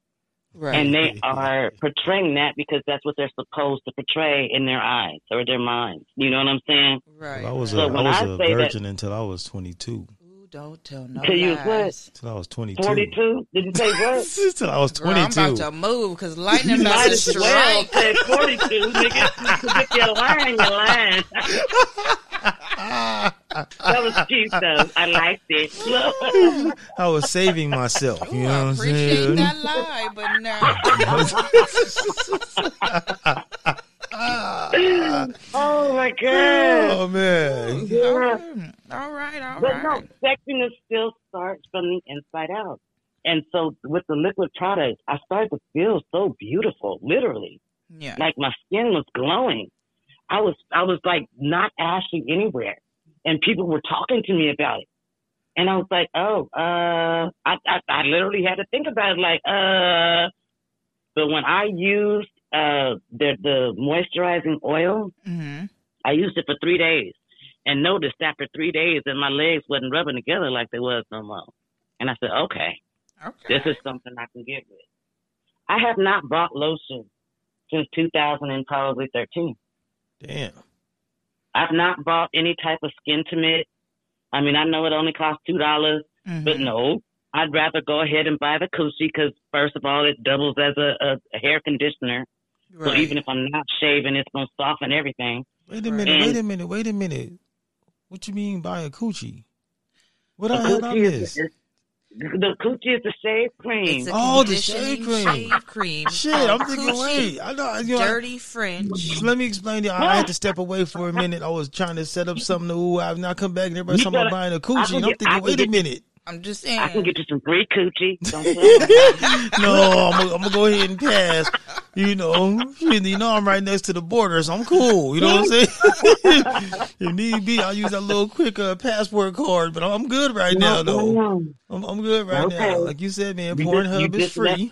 Right. And they are portraying that because that's what they're supposed to portray in their eyes or their minds. You know what I'm saying? right. I was a, So I when was I a say that- virgin until I was 22. Ooh, don't tell no Till you what? lies. Till I was 22. 42? Did you say what? (laughs) Till I was Girl, I'm about to move because lightning (laughs) about to as well strike. say 42, nigga. If you're lying, you're lying. That was cute, though. I liked it. (laughs) I was saving myself. You Ooh, know I what I'm appreciate saying? that lie, but no. (laughs) Oh, my God. oh man. Yeah. all right, all But no, sexiness still starts from the inside out. And so with the liquid products, I started to feel so beautiful, literally. Yeah. Like my skin was glowing. I was I was like not ashy anywhere. And people were talking to me about it. And I was like, oh, uh I I, I literally had to think about it like, uh but when I used uh the the moisturizing oil, mm-hmm. I used it for three days and noticed after three days that my legs wasn't rubbing together like they was no more. And I said, okay, Okay. this is something I can get with. I have not bought lotion since 2000 and probably 13. Damn. I've not bought any type of skin to mitt. I mean, I know it only costs two dollars, Mhm. but no, I'd rather go ahead and buy the coochie because first of all, it doubles as a, a, a hair conditioner. So even if I'm not shaving, it's gonna soften everything. Wait a minute. Right. Wait a minute. Wait a minute. What you mean by a coochie? What A I had I coochie is, missed? is the coochie is the shave cream. It's a Oh, the shave cream. shave cream. Shit, I'm thinking. Coochie, Wait, I know. You know Dirty French. Let me explain it. I had to step away for a minute. I was trying to set up something. to, Ooh, I've not come back, and everybody's talking about buying a I coochie. And I'm thinking, can wait a minute. I'm just saying. I can get you some free coochie. (laughs) No, I'm gonna, go ahead and pass. You know, you know, I'm right next to the border, so I'm cool. You know what I'm saying? (laughs) if need be, I'll use that little quick uh, passport card, but I'm good right now, though. No, I'm, I'm good right Okay. now. Like you said, man, Pornhub is free.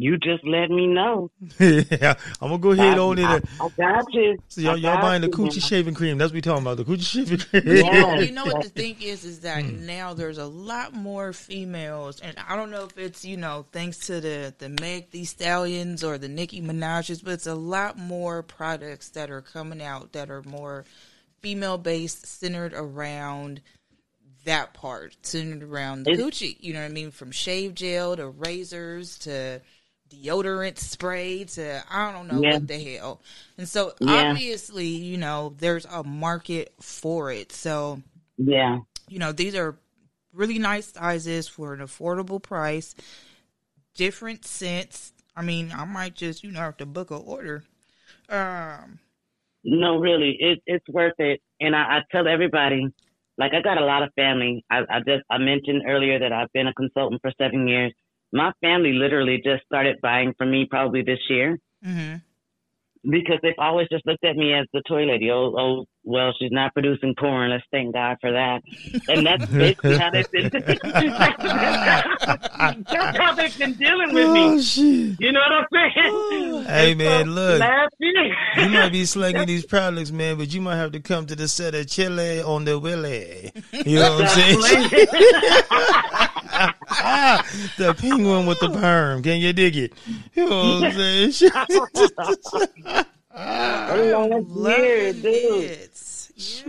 You just let me know. (laughs) yeah, I'm gonna go ahead I, on it. I, I got you. So y'all, y'all got buying the coochie man. shaving cream? That's what we talking about. The coochie (laughs) shaving cream. Yeah. you know what the thing is is that Hmm. now there's a lot more females and i don't know if it's you know thanks to the the Meg Thee Stallions or the nicki minaj's but it's a lot more products that are coming out that are more female based centered around that part centered around the It's- coochie you know what i mean from shave gel to razors to deodorant spray to i don't know Yeah. what the hell and so Yeah. obviously you know there's a market for it so Yeah. you know these are really nice sizes for an affordable price different scents i mean i might just you know have to book a order um No, really, it, it's worth it. And I, I tell everybody, like I got a lot of family. I, I just I mentioned earlier that I've been a consultant for seven years. My family literally just started buying from me probably this year mhm. because they've always just looked at me as the toy lady. Oh, oh, well, she's not producing porn. Let's thank God for that. And that's basically how they've been. (laughs) that's how they've been dealing with oh me. shit! You know what I'm saying? Oh. Hey And man, so look, you might be slinging (laughs) these products, man, but you might have to come to the set of Chile on the Willie. You know what I'm saying? (laughs) The penguin with the perm. Can you dig it? You know what I'm saying? Last Love year, them dude.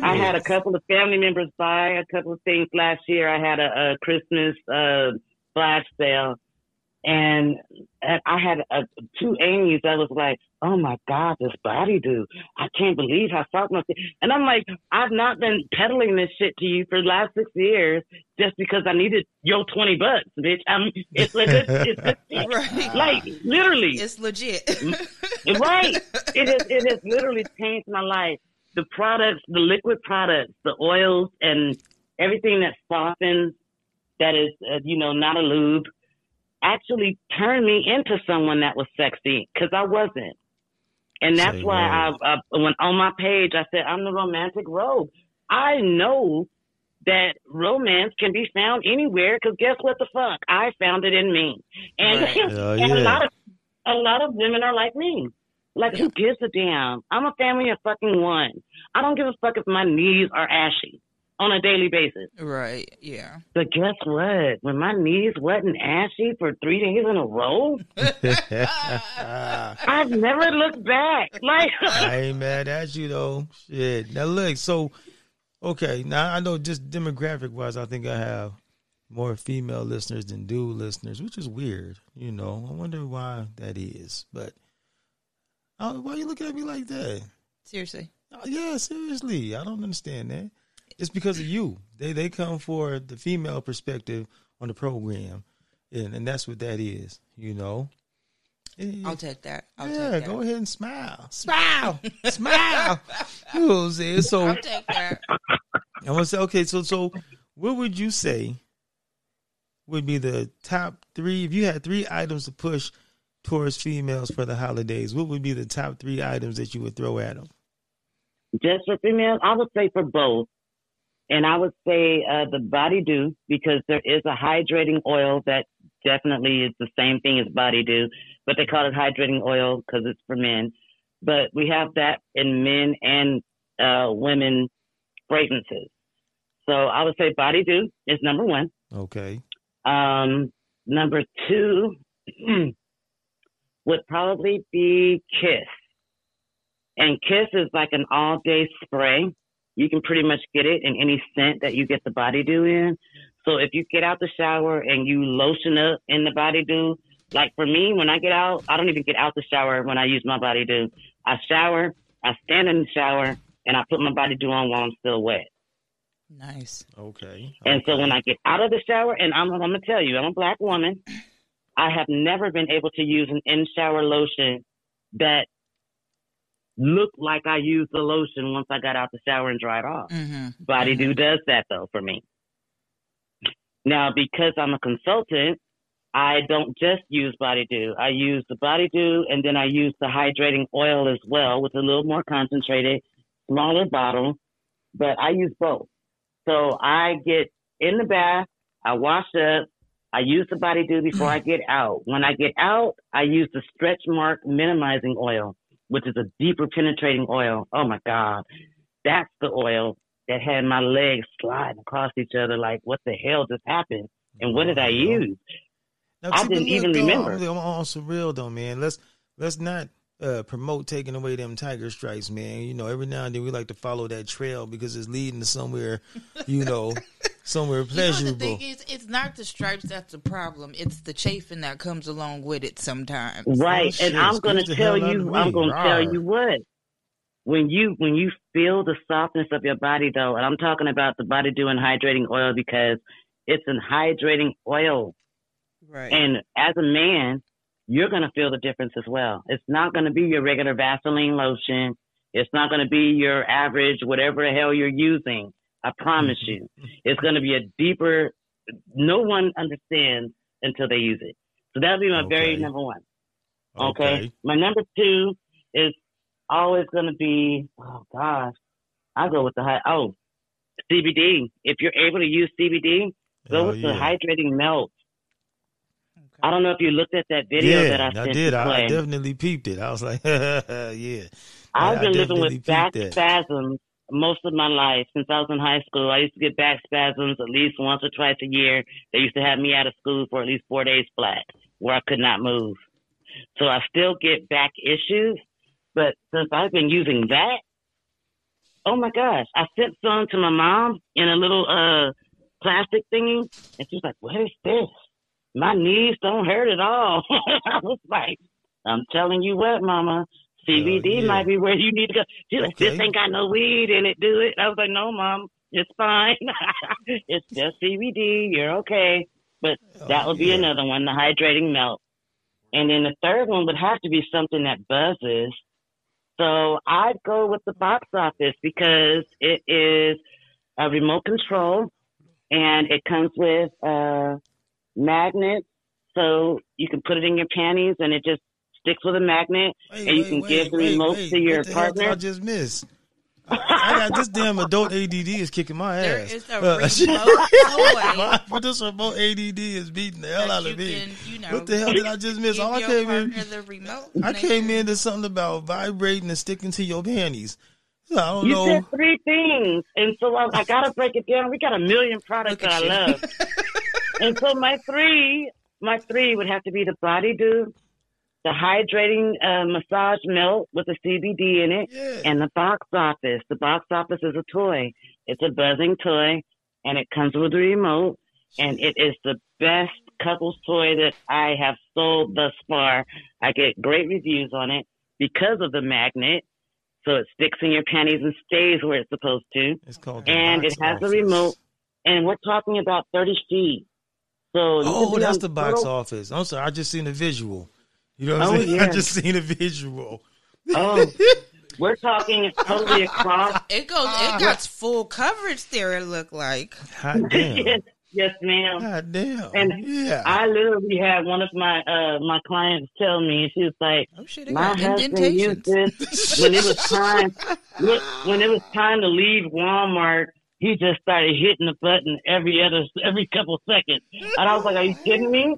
I had a couple of family members buy a couple of things last year. I had a, a Christmas uh, flash sale, and and I had a, two Amy's. I was like, "Oh my God, this body dew! I can't believe how soft my." And I'm like, I've not been peddling this shit to you for the last six years just because I needed your twenty bucks, bitch. I'm. It's like it's, (laughs) it's, it's right like literally. it's legit Right. It is. It has literally changed my life. The products, the liquid products, the oils, and everything that softens, that is, uh, you know, not a lube, actually turned me into someone that was sexy because I wasn't. And that's why I, I, when on my page, I said I'm the romantic rogue. I know that romance can be found anywhere because guess what the fuck? I found it in me. And, Right. (laughs) And oh, a yeah. lot of a lot of women are like me. Like, who gives a damn? I'm a family of fucking one. I don't give a fuck if my knees are ashy on a daily basis. right yeah But guess what? When my knees wet and ashy for three days in a row, (laughs) I've never looked back. Like, (laughs) I ain't (laughs) mad at you though. Shit. Now look, so okay, now I know just demographic wise, I think I have more female listeners than dude listeners, which is weird. You know, I wonder why that is. But oh, why are you looking at me like that? seriously Oh, yeah, seriously, I don't understand that. It's because of you. They they come for the female perspective on the program, and and that's what that is. You know. I'll take that i'll yeah, take that go ahead and smile. Smile. (laughs) smile. You know what I'm saying? So i'll take that I want to say, okay, so so what would you say would be the top three if you had three items to push towards females for the holidays? What would be the top three items that you would throw at them? just for females, I would say for both. And I would say uh, the Body Dew because there is a hydrating oil that definitely is the same thing as Body Dew, but they call it hydrating oil because it's for men. But we have that in men and uh, women fragrances. So I would say Body Dew is number one. Okay. Um, number two (clears throat) would probably be Kiss. And Kiss is like an all day spray. You can pretty much get it in any scent that you get the body dew in. So if you get out the shower and you lotion up in the body dew, like for me, when I get out, I don't even get out the shower when I use my body dew. I shower, I stand in the shower, and I put my body dew on while I'm still wet. nice Okay. And so when I get out of the shower, and I'm, I'm gonna tell you, I'm a black woman. I have never been able to use an in shower lotion that looked like I used the lotion once I got out the shower and dried off. mm-hmm. Body Dew does that though for me. Now, because I'm a consultant, I don't just use Body Dew. I use the Body Dew and then I use the hydrating oil as well, with a little more concentrated, smaller bottle. But I use both. So I get in the bath, I wash up, I use the body dew before I get out. When I get out, I use the stretch mark minimizing oil, which is a deeper penetrating oil. Oh my God. That's the oil that had my legs sliding across each other like, what the hell just happened? And what did I use? Now, I didn't even though, remember. I'm, I'm on some real though, man. Let's let's not uh, promote taking away them tiger stripes, man. You know, every now and then we like to follow that trail because it's leading to somewhere, you know, (laughs) somewhere You know, pleasurable. the thing is, it's not the stripes that's the problem. It's the chafing that comes along with it sometimes. Right. Oh, shit, and I'm going to tell hell out of you. I'm going to tell you what. When you when you feel the softness of your body though, and I'm talking about the body doing hydrating oil because it's an hydrating oil. Right. And as a man, you're going to feel the difference as well. It's not going to be your regular Vaseline lotion. It's not going to be your average, whatever the hell you're using. I promise you. (laughs) It's going to be a deeper, no one understands until they use it. So that'll be my very number one. Okay. My number two is always going to be, oh gosh, I'll go with the high, oh, CBD. If you're able to use CBD, go Oh, with the hydrating melt. I don't know if you looked at that video yeah, that I I sent did. to I. I definitely peeped it. I was like, (laughs) yeah. I've been living with back that. spasms most of my life since I was in high school. I used to get back spasms at least once or twice a year. They used to have me out of school for at least four days flat where I could not move. So I still get back issues, but since I've been using that, oh my gosh, I sent some to my mom in a little uh plastic thingy, and she's like, "What is this? My knees don't hurt at all." (laughs) I was like, "I'm telling you what, Mama." CBD yeah. might be where you need to go. She's like, this ain't got no weed in it, do it? I was like, no, mom, it's fine. (laughs) it's just CBD. You're okay. But that Oh, would be yeah. another one, the hydrating melt. And then the third one would have to be something that buzzes. So I'd go with the box office because it is a remote control and it comes with uh, magnets. So you can put it in your panties and it just sticks with a magnet Wait, and you wait, can wait, give the wait, remote wait. to your what the hell did partner. I just miss. I, (laughs) I got this damn adult ADD is kicking my There ass. is a (laughs) Uh, remote (laughs) toy But this remote ADD is beating the hell out of me. can, you know, what the hell did I just miss? All I came in, the remote. I came can- into something about vibrating and sticking to your panties. So I don't You know. said three things, and so I, I gotta break it down. We got a million products that I love, and so my three, my three would have to be the Body Dew, the hydrating uh, massage melt with the CBD in it, Yeah. and the Box Office. The Box Office is a toy. It's a buzzing toy, and it comes with a remote, and it is the best couples toy that I have sold thus far. I get great reviews on it because of the magnet. So it sticks in your panties and stays where it's supposed to. It's called And it has a remote. And we're talking about 30 feet. So Oh, that's on the box total- office. I'm sorry, I just seen a visual. You know what Oh, I'm saying? (laughs) I just seen a visual. Oh, (laughs) we're talking totally across. It goes. It got full coverage there. It looked like. Hot damn. (laughs) yes, yes, ma'am. Hot damn. And yeah. I literally had one of my uh my clients tell me, she was like, Oh shit! My husband used this when it was time when it was time to leave Walmart. He just started hitting the button every other every couple seconds, and I was like, "Are you kidding me?"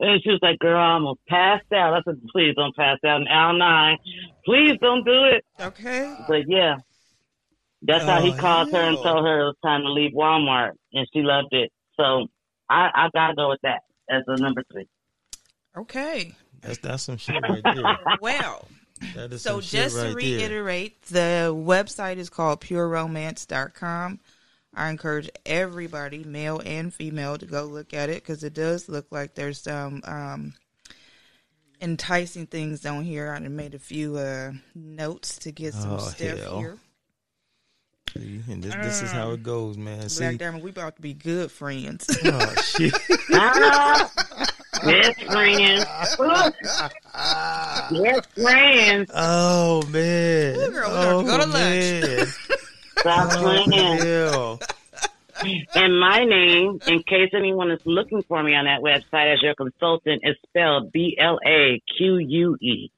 And she was like, "Girl, I'm gonna pass out." I said, "Please don't pass out in aisle nine. Please don't do it." Okay. But yeah, that's how he Oh, called her and told her it was time to leave Walmart, and she loved it. So I, I gotta go with that as the number three. Okay. That's that's some shit right there. (laughs) Well. That is So just right to there. reiterate, the website is called pureromance.com. I encourage everybody, male and female, to go look at it because it does look like there's some um, enticing things on here. I made a few uh, notes to get some Oh, stuff hell. here. See, and this, this is how it goes, man. See, Black Diamond, we about to be good friends. (laughs) oh shit. Yes, friends. (laughs) yes, friends. Oh man. Ooh, girl, we gonna oh, go to lunch. (laughs) man. Stop Oh, playing. hell. And my name, in case anyone is looking for me on that website as your consultant, is spelled B L A Q U E.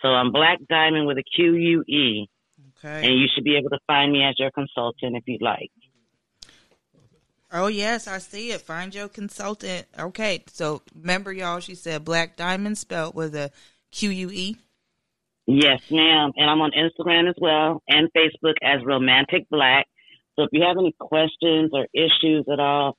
So I'm Black Diamond with a Q U E, Okay. and you should be able to find me as your consultant if you'd like. Oh yes, I see it. Find your consultant. Okay, so remember, y'all. She said Black Diamond spelled with a Q U E. Yes, ma'am. And I'm on Instagram as well and Facebook as Romantic Black. So if you have any questions or issues at all,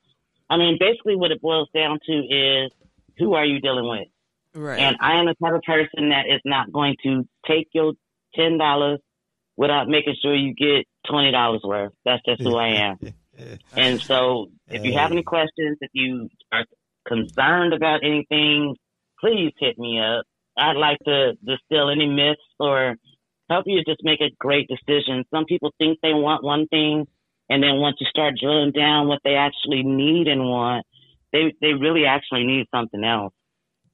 I mean, basically what it boils down to is who are you dealing with? Right. And I am the type of person that is not going to take your ten dollars without making sure you get twenty dollars worth. That's just who I (laughs) am. And so, if you have any questions, if you are concerned about anything, please hit me up. I'd like to distill any myths or help you just make a great decision. Some people think they want one thing, and then once you start drilling down what they actually need and want, they they really actually need something else.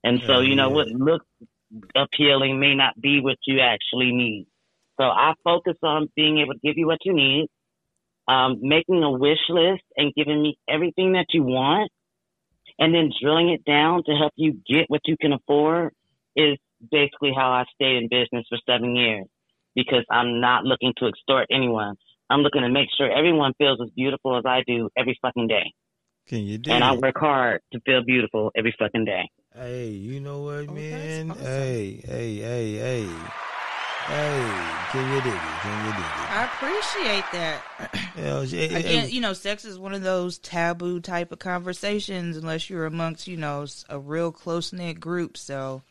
And so, you know, what looks appealing may not be what you actually need. So I focus on being able to give you what you need, um, making a wish list and giving me everything that you want, and then drilling it down to help you get what you can afford is basically how I stayed in business for seven years because I'm not looking to extort anyone. I'm looking to make sure everyone feels as beautiful as I do every fucking day. Can you do it? And I work hard to feel beautiful every fucking day. Hey, you know what, Oh, man? awesome. Hey, hey, hey, hey. Hey, can you dig it? Can you dig it? I appreciate that. Hell, (clears throat) yeah, Again, you know, sex is one of those taboo type of conversations unless you're amongst, you know, a real close knit group. So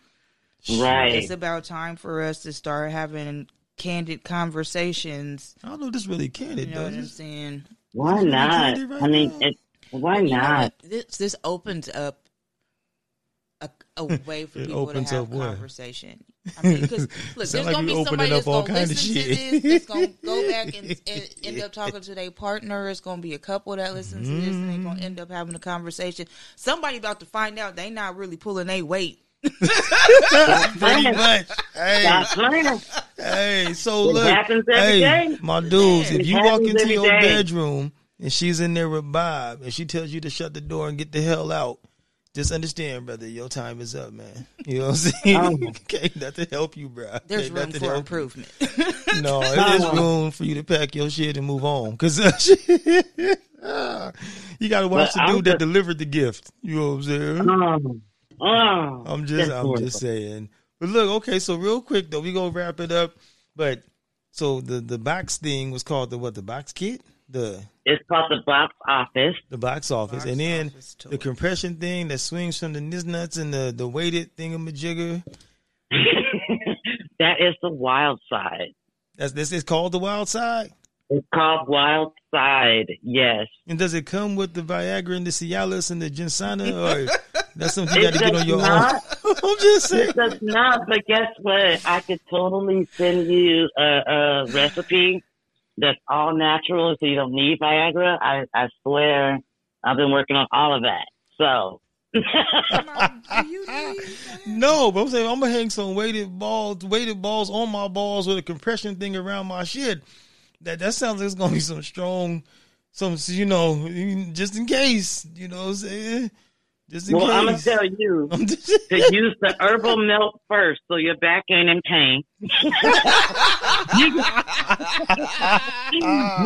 Right. it's about time for us to start having candid conversations. I don't know if this really candid. You it, know what does I'm saying? Why This not? really right I mean, now. it, why You know not? This this opens up a, a way for (laughs) It people to have up what? conversation. I mean, because (laughs) look, Sound there's like gonna we be opening somebody up that's all gonna kind of listen to shit. this, that's gonna go back and, (laughs) and end up talking to their partner. It's gonna be a couple that listen to this, and they're Mm-hmm. gonna end up having a conversation. Somebody about to find out they not really pulling their weight. Pretty much. Hey, Stop playing. hey. So It look, happens every hey, day. my dudes, It if you walk into your day. bedroom and she's in there with Bob and she tells you to shut the door and get the hell out, just understand, brother, your time is up, man. You know what I'm saying? Oh. (laughs) okay, nothing to help you, bro. There's Ain't room for improvement. (laughs) No, (laughs) there's Oh. room for you to pack your shit and move on. Cause uh, ah, you got to watch But the I'm dude that delivered the gift. You know what I'm saying? Oh, oh, I'm just, I'm horrible. just saying. But look, okay, so real quick though, we gonna wrap it up. But so the the box thing was called the what? The box kit, the It's called the box office. the box office, Box and then office the compression thing that swings from the niz nuts and the the weighted thingamajigger. (laughs) that is the wild side. That's this is called the wild side. It's called wild side. Yes. And does it come with the Viagra and the Cialis and the Ginsana, (laughs) or that's something you got to get on your not. own? (laughs) I'm just saying. It does not, but guess what? I could totally send you a, a recipe that's all natural, so you don't need Viagra. I, I swear, I've been working on all of that. So, Come on, (laughs) do you need- No, but I'm saying I'm gonna hang some weighted balls, weighted balls on my balls with a compression thing around my shit. That that sounds like it's gonna be some strong, some you know, just in case. You know what I'm saying? Just in well, I'm gonna tell you (laughs) to use the herbal milk first, so your back ain't in pain. (laughs) you,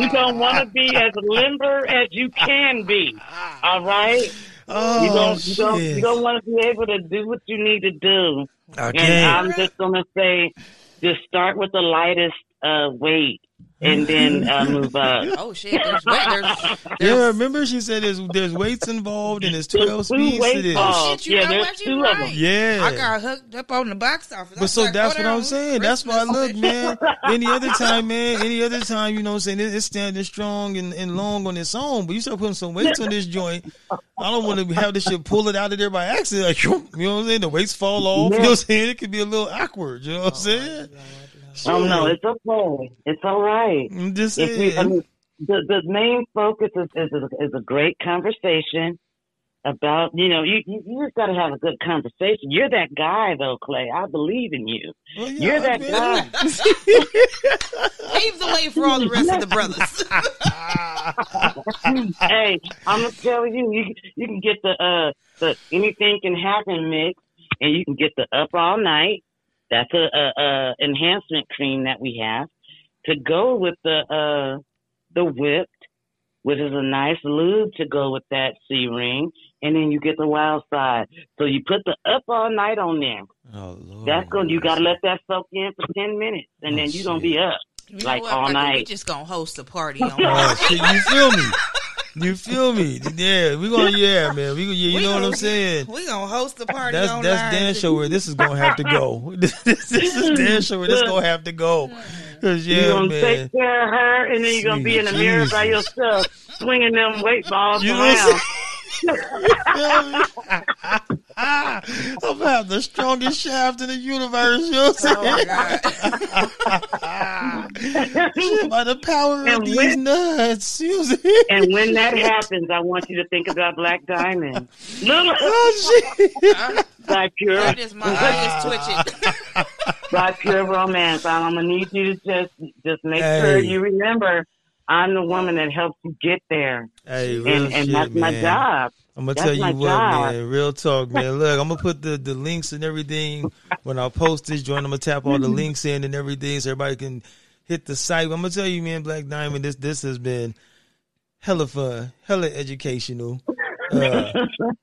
don't want to be as limber as you can be. All right. oh You don't, you don't, you don't want to be able to do what you need to do. okay. And I'm just gonna say, just start with the lightest uh, weight, and then uh, move up. (laughs) Oh shit! There's, wait, there's, yeah, remember she said there's there's weights involved and there's twelve There's speeds to weights this. involved. Shit, you yeah, know what? You two of right. them. Yeah, I got hooked up on the box office. I But so like, that's oh, what I'm on saying. That's why, Christmas look, man. (laughs) Any other time, man. Any other time, you know what I'm saying? It, it's standing strong and, and long on its own. But you start putting some weights on this joint. I don't want to have this shit pull it out of there by accident. Like, (laughs) you know what I'm saying? The weights fall off. You know what I'm saying? It could be a little awkward. You know what I'm saying? Oh no, it's okay. It's all right. Just If we, I mean, the the main focus is is a, is a great conversation about you know you you, you just got to have a good conversation. You're that guy though, Clay. I believe in you. Well, yeah, You're that man. guy. (laughs) Pave the way for all the rest of the brothers. (laughs) (laughs) hey, I'm gonna tell you, you you can get the uh the anything can happen mix, and you can get the up all night. That's a, a, a enhancement cream that we have to go with the uh the whipped which is a nice lube to go with that C ring, and then you get the wild side. So you put the up all night on there. Oh Lord. That's gonna You got to let that soak in for ten minutes, and Oh, then you're gonna be up. You know Like what, all Michael, We night. just gonna host a party (laughs) on. Oh, shit, you feel me? (laughs) You feel me? Yeah, we gonna yeah, man. We gonna yeah, you We know what gonna- I'm saying? We gonna host the party That's online. that's Dan show where this is gonna have to go. (laughs) this, this is Dan show where this gonna have to go. Cause you're yeah, gonna man. take care of her, and then you're gonna be in the mirror by yourself, swinging them weight balls You know what I'm around. (laughs) (laughs) I'm gonna the strongest shaft in the universe. You know what I'm Oh, saying? (laughs) Shit, by the power of And these when- nuts. You know what I'm? And when that happens, I want you to think about Black Diamond. Little (laughs) Oh shit! by pure, I just my eye is twitching. by pure romance. I'm gonna need you to just just make sure you remember I'm the woman that helps you get there, Hey, and and shit, that's my job. I'm gonna That's tell you what, job. man. Real talk, man. (laughs) Look, I'm gonna put the, the links and everything when I post this Join. I'm gonna tap all the Mm-hmm. links in and everything so everybody can hit the site. I'm gonna tell you, man, Black Diamond. This this has been hella fun, hella educational. Uh,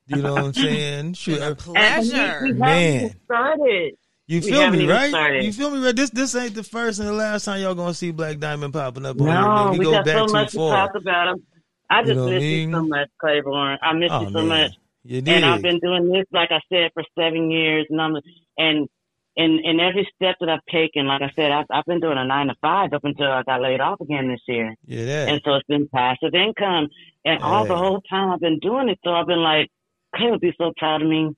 you know what I'm saying? Shoot, a uh, pleasure. We haven't Man. started. you feel me, right? started. You feel me, right? This this ain't the first and the last time y'all gonna see Black Diamond popping up on here. No, man. We, we go got back so too much to far. talk about. I You just know what I miss mean? you so much, Claiborne. I miss Oh you so man, much. you did. and I've been doing this, like I said, for seven years, and I'm and in in every step that I've taken, like I said, I've, I've been doing a nine to five up until I got laid off again this year, yeah, that. and so it's been passive income, and all the whole time I've been doing it, so I've been like, Clay would be so proud of me,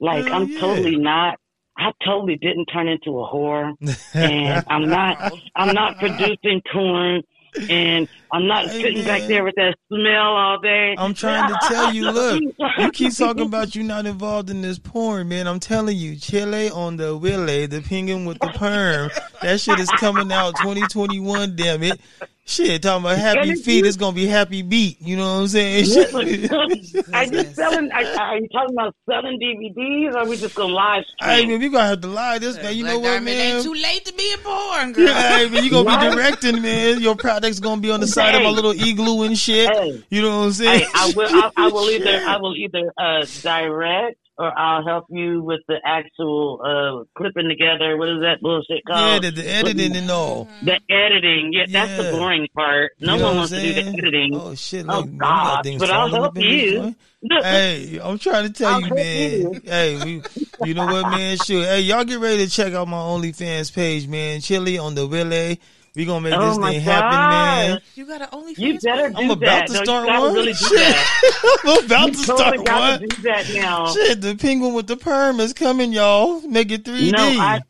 like Hell I'm yeah. totally not. I totally didn't turn into a whore, (laughs) and I'm not. I'm not producing porn, and I'm not Hey, sitting back there with that smell all day. I'm trying to tell you, look, you keep talking (laughs) about you not involved in this porn, man. I'm telling you, Chile on the Willie, the penguin with the perm, that shit is coming out 2021, damn it. Shit, talking about happy And feet, it's gonna be happy beat. You know what I'm saying? are (laughs) you selling? Are, are you talking about selling DVDs, or are we just gonna live Hey stream? man, we gonna have to lie this man. You Black know what, Diamond, man? Ain't too late to be a porn (laughs) girl. Yeah, hey man, you gonna be directing, man. Your product's gonna be on the side of my Hey. little igloo and shit. Hey. You know what I'm saying? Hey, I will. I, I will (laughs) either. I will either uh, direct, or I'll help you with the actual uh, clipping together. What is that bullshit yeah, called? the, the editing and all. The editing. Yeah, that's Yeah. the boring part. No You know one wants to do the editing. Oh shit! Oh, Look, man, we got gosh, things but I'll help up in this you. Hey, I'm trying to tell I'll you, man. you. Hey, we, you know what, man? Sure. Hey, y'all get ready to check out my OnlyFans page, man. Chili on the Willie. We gonna make Oh this my thing happen, man. You got an OnlyFans. You better page? do I'm about that. to No, you start gotta one. Really do Shit. that. (laughs) I'm about You to totally start gotta do that now. Shit, the penguin with the perm is coming, y'all. Make it 3D. No, I,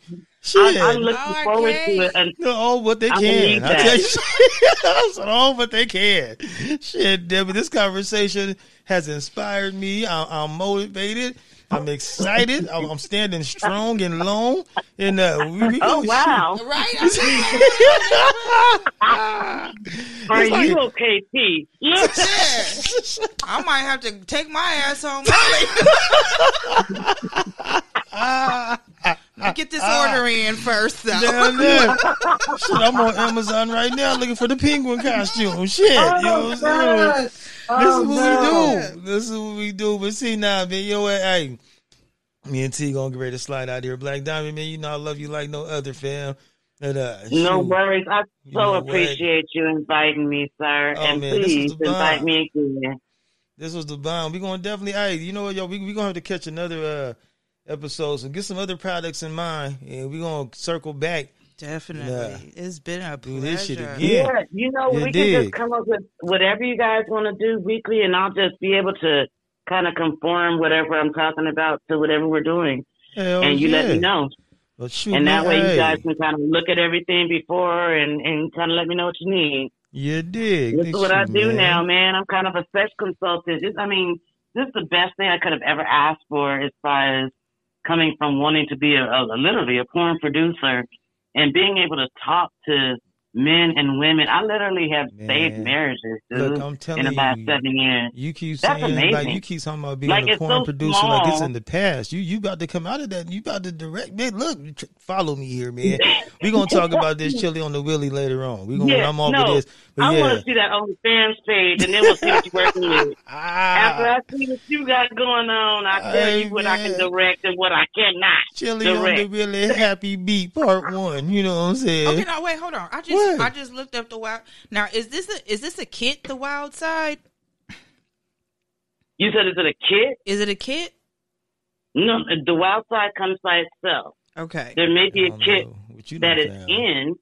Shit. I, I'm looking Oh, forward to it. And No, oh, but they I'm can. need I that. tell you, (laughs) I said, oh, but they can. Shit, Debbie, this conversation has inspired me. I'm, I'm motivated. I'm excited. I'm, I'm standing strong and long. And uh, we, we oh gonna- wow, Right? I (laughs) are like- you okay, T? Look, yeah. (laughs) I might have to take my ass home (laughs) early. Get this order in first, though. Down there. Shit, I'm on Amazon right now looking for the penguin costume. Shit, you know what I'm saying? This Oh, is what no. we do. This is what we do. But see now, man, what? Hey, me and T gonna get ready to slide out here. Black Diamond, man, you know I love you like no other, fam. And uh, No shoot. worries. I You so appreciate you inviting me, sir. Oh, and man, please invite me again. This was the bomb. We're gonna definitely, hey, you know what, yo, we we gonna have to catch another uh episodes and get some other products in mind, and we're gonna circle back. Definitely. Yeah. It's been a Do pleasure. this shit again. Yeah, Yeah. you know, You we can just come up with whatever you guys want to do weekly, and I'll just be able to kind of conform whatever I'm talking about to whatever we're doing, Hell and you yeah. let me know. Well, shoot, and that man, way, you guys can kind of look at everything before and and kind of let me know what you need. you dig. This is what I do man. now, man. I'm kind of a sex consultant. This, I mean, this is the best thing I could have ever asked for as far as coming from wanting to be a, a literally a porn producer and being able to talk to men and women. I literally have Man. saved marriages, dude, Look, I'm in the last you. seven years. You keep That's saying like amazing. you keep talking about being Like, a porn so producer like it's in the past. You you about to come out of that. You about to direct man. Look, follow me here, man. We're gonna talk about this (laughs) chili on the willy later on. We're gonna Yeah, I'm off no, of this. But I yeah. want to see that OnlyFans page, and then we'll see what you're working with. (laughs) After Ah, I see what you got going on, I tell Hey, you what I can direct and what I cannot. Chili on the really happy beat part one. You know what I'm saying? Okay, now wait, hold on. I just What? I just looked up the wild. Now is this a is this a kit? The Wild Side? You said, is it a kit? Is it a kit? No, the wild side comes by itself. Okay. There may be a oh, don't kit know. What you that done is found? in.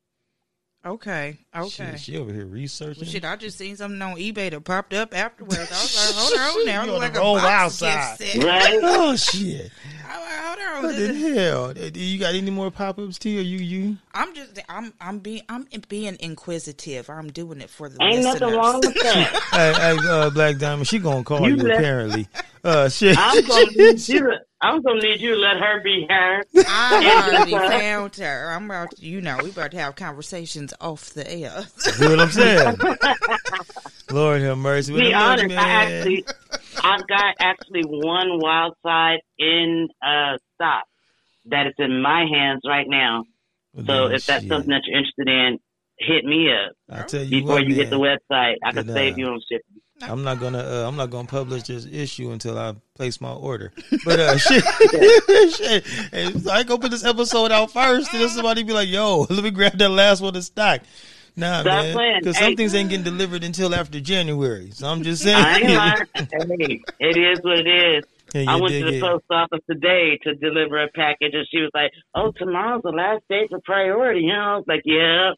Okay. Okay. Shit, she over here researching. Well, shit, I just seen something on eBay that popped up afterwards. I was like, (laughs) hold on now. I'm like the a wrong box outside. gift. Right? (laughs) Oh shit! I like, hold on. What the hell? Uh, You got any more pop ups, T? Or you you? I'm just I'm I'm being I'm being inquisitive. I'm doing it for the Ain't listeners. nothing wrong with that. (laughs) hey, hey, uh, Black Diamond, she gonna call you, You apparently. Uh, shit. I'm gonna need you. To, I'm gonna need you to let her be her. I already (laughs) found her. I'm about to, you know, we about to have conversations off the air. See what I'm saying? (laughs) Lord have mercy. To be honest, man. I actually, I've got actually one wild side in uh stock that is in my hands right now. So Oh, if that's shit. something that you're interested in, hit me up I tell you before what, you get the website. I can save you on shipping. (laughs) I'm not gonna uh, I'm not gonna publish this issue until I place my order. But uh, (laughs) (laughs) shit, shit. Hey, so I go put this episode out first, and then somebody be like, "Yo, let me grab that last one in stock." Nah, Stop man, because Hey. some things ain't getting delivered until after January. So I'm just saying. I ain't. Hey, it is what it is. Can I went to the it? post office today to deliver a package, and she was like, "Oh, tomorrow's the last day for priority." You know, I was like, "Yeah."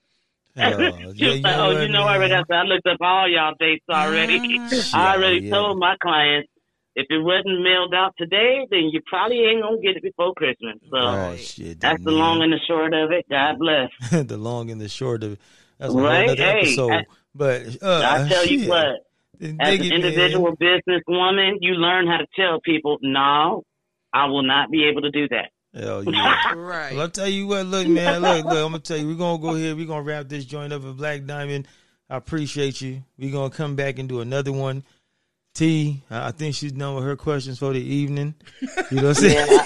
Oh, (laughs) she yeah, was like, "Oh, what, you know man? already." I said, "I looked up all y'all dates already. Mm. (laughs) I already Yeah, yeah. told my clients if it wasn't mailed out today, then you probably ain't gonna get it before Christmas." So Oh shit! that's the man. long and the short of it. God bless. (laughs) the long and the short of it. That's a Right? whole other Hey, episode. I- but uh, I tell you what. As an individual businesswoman, you learn how to tell people, "No, I will not be able to do that." Hell (laughs) yeah. right. Well, I'll tell you what, look, man, look, look, I'm gonna tell you, we're gonna go here, we're gonna wrap this joint up with Black Diamond. I appreciate you. We're gonna come back and do another one. T, I think she's done with her questions for the evening. You know what I'm saying?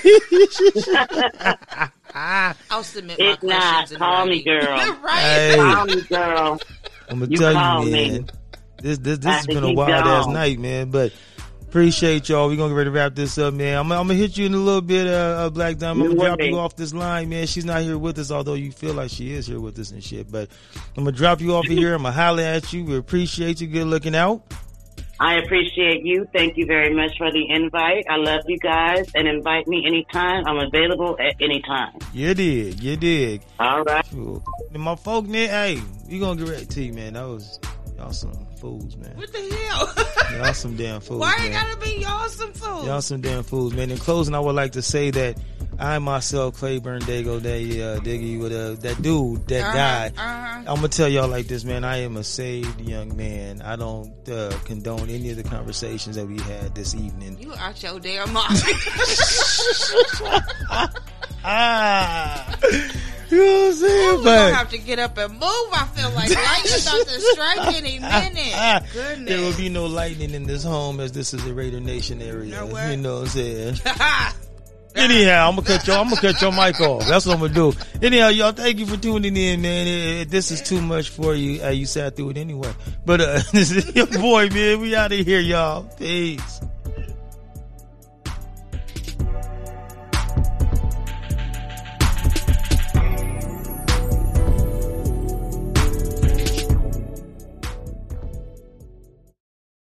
(laughs) I'll submit my If not, questions. call me, girl. (laughs) right. Hey. Call me, girl. I'm gonna You tell call you, me. man. This this this I has been a he wild ass night, man. But appreciate y'all. We're gonna get ready to wrap this up, man. I'm, I'm gonna hit you in a little bit, uh, uh Black Diamond. I'm gonna drop you off this line, man. She's not here with us, although you feel like she is here with us and shit. But I'm gonna drop you off of here. I'm gonna holler at you. We appreciate you. Good looking out. I appreciate you. Thank you very much for the invite. I love you guys and invite me anytime. I'm available at any time. You did. you did. All right. Cool. And my folk, man, hey, we gonna get ready to you, man. That was y'all some fools, man. What the hell? (laughs) Y'all some damn fools, Why man. it gotta be y'all some fools? Y'all some damn fools, man. In closing, I would like to say that I myself, Claiborne Dago, that uh, Diggy, with uh, that dude, that Uh-huh, guy. uh-huh. I'm gonna tell y'all like this, man. I am a saved young man. I don't uh, condone any of the conversations that we had this evening. You out your damn mind. (laughs) (laughs) Ah, you know what I'm saying? We're but gonna have to get up and move. I feel like lightning's about to strike any minute. Goodness. (laughs) There will be no lightning in this home as this is a Raider Nation area. You know what I'm saying? (laughs) Anyhow, I'm gonna cut your I'm gonna cut your mic off. That's what I'm gonna do. Anyhow, y'all, thank you for tuning in, man. This is too much for you. Uh, you sat through it anyway. But uh, (laughs) this is your boy, man. We out of here, y'all. Peace.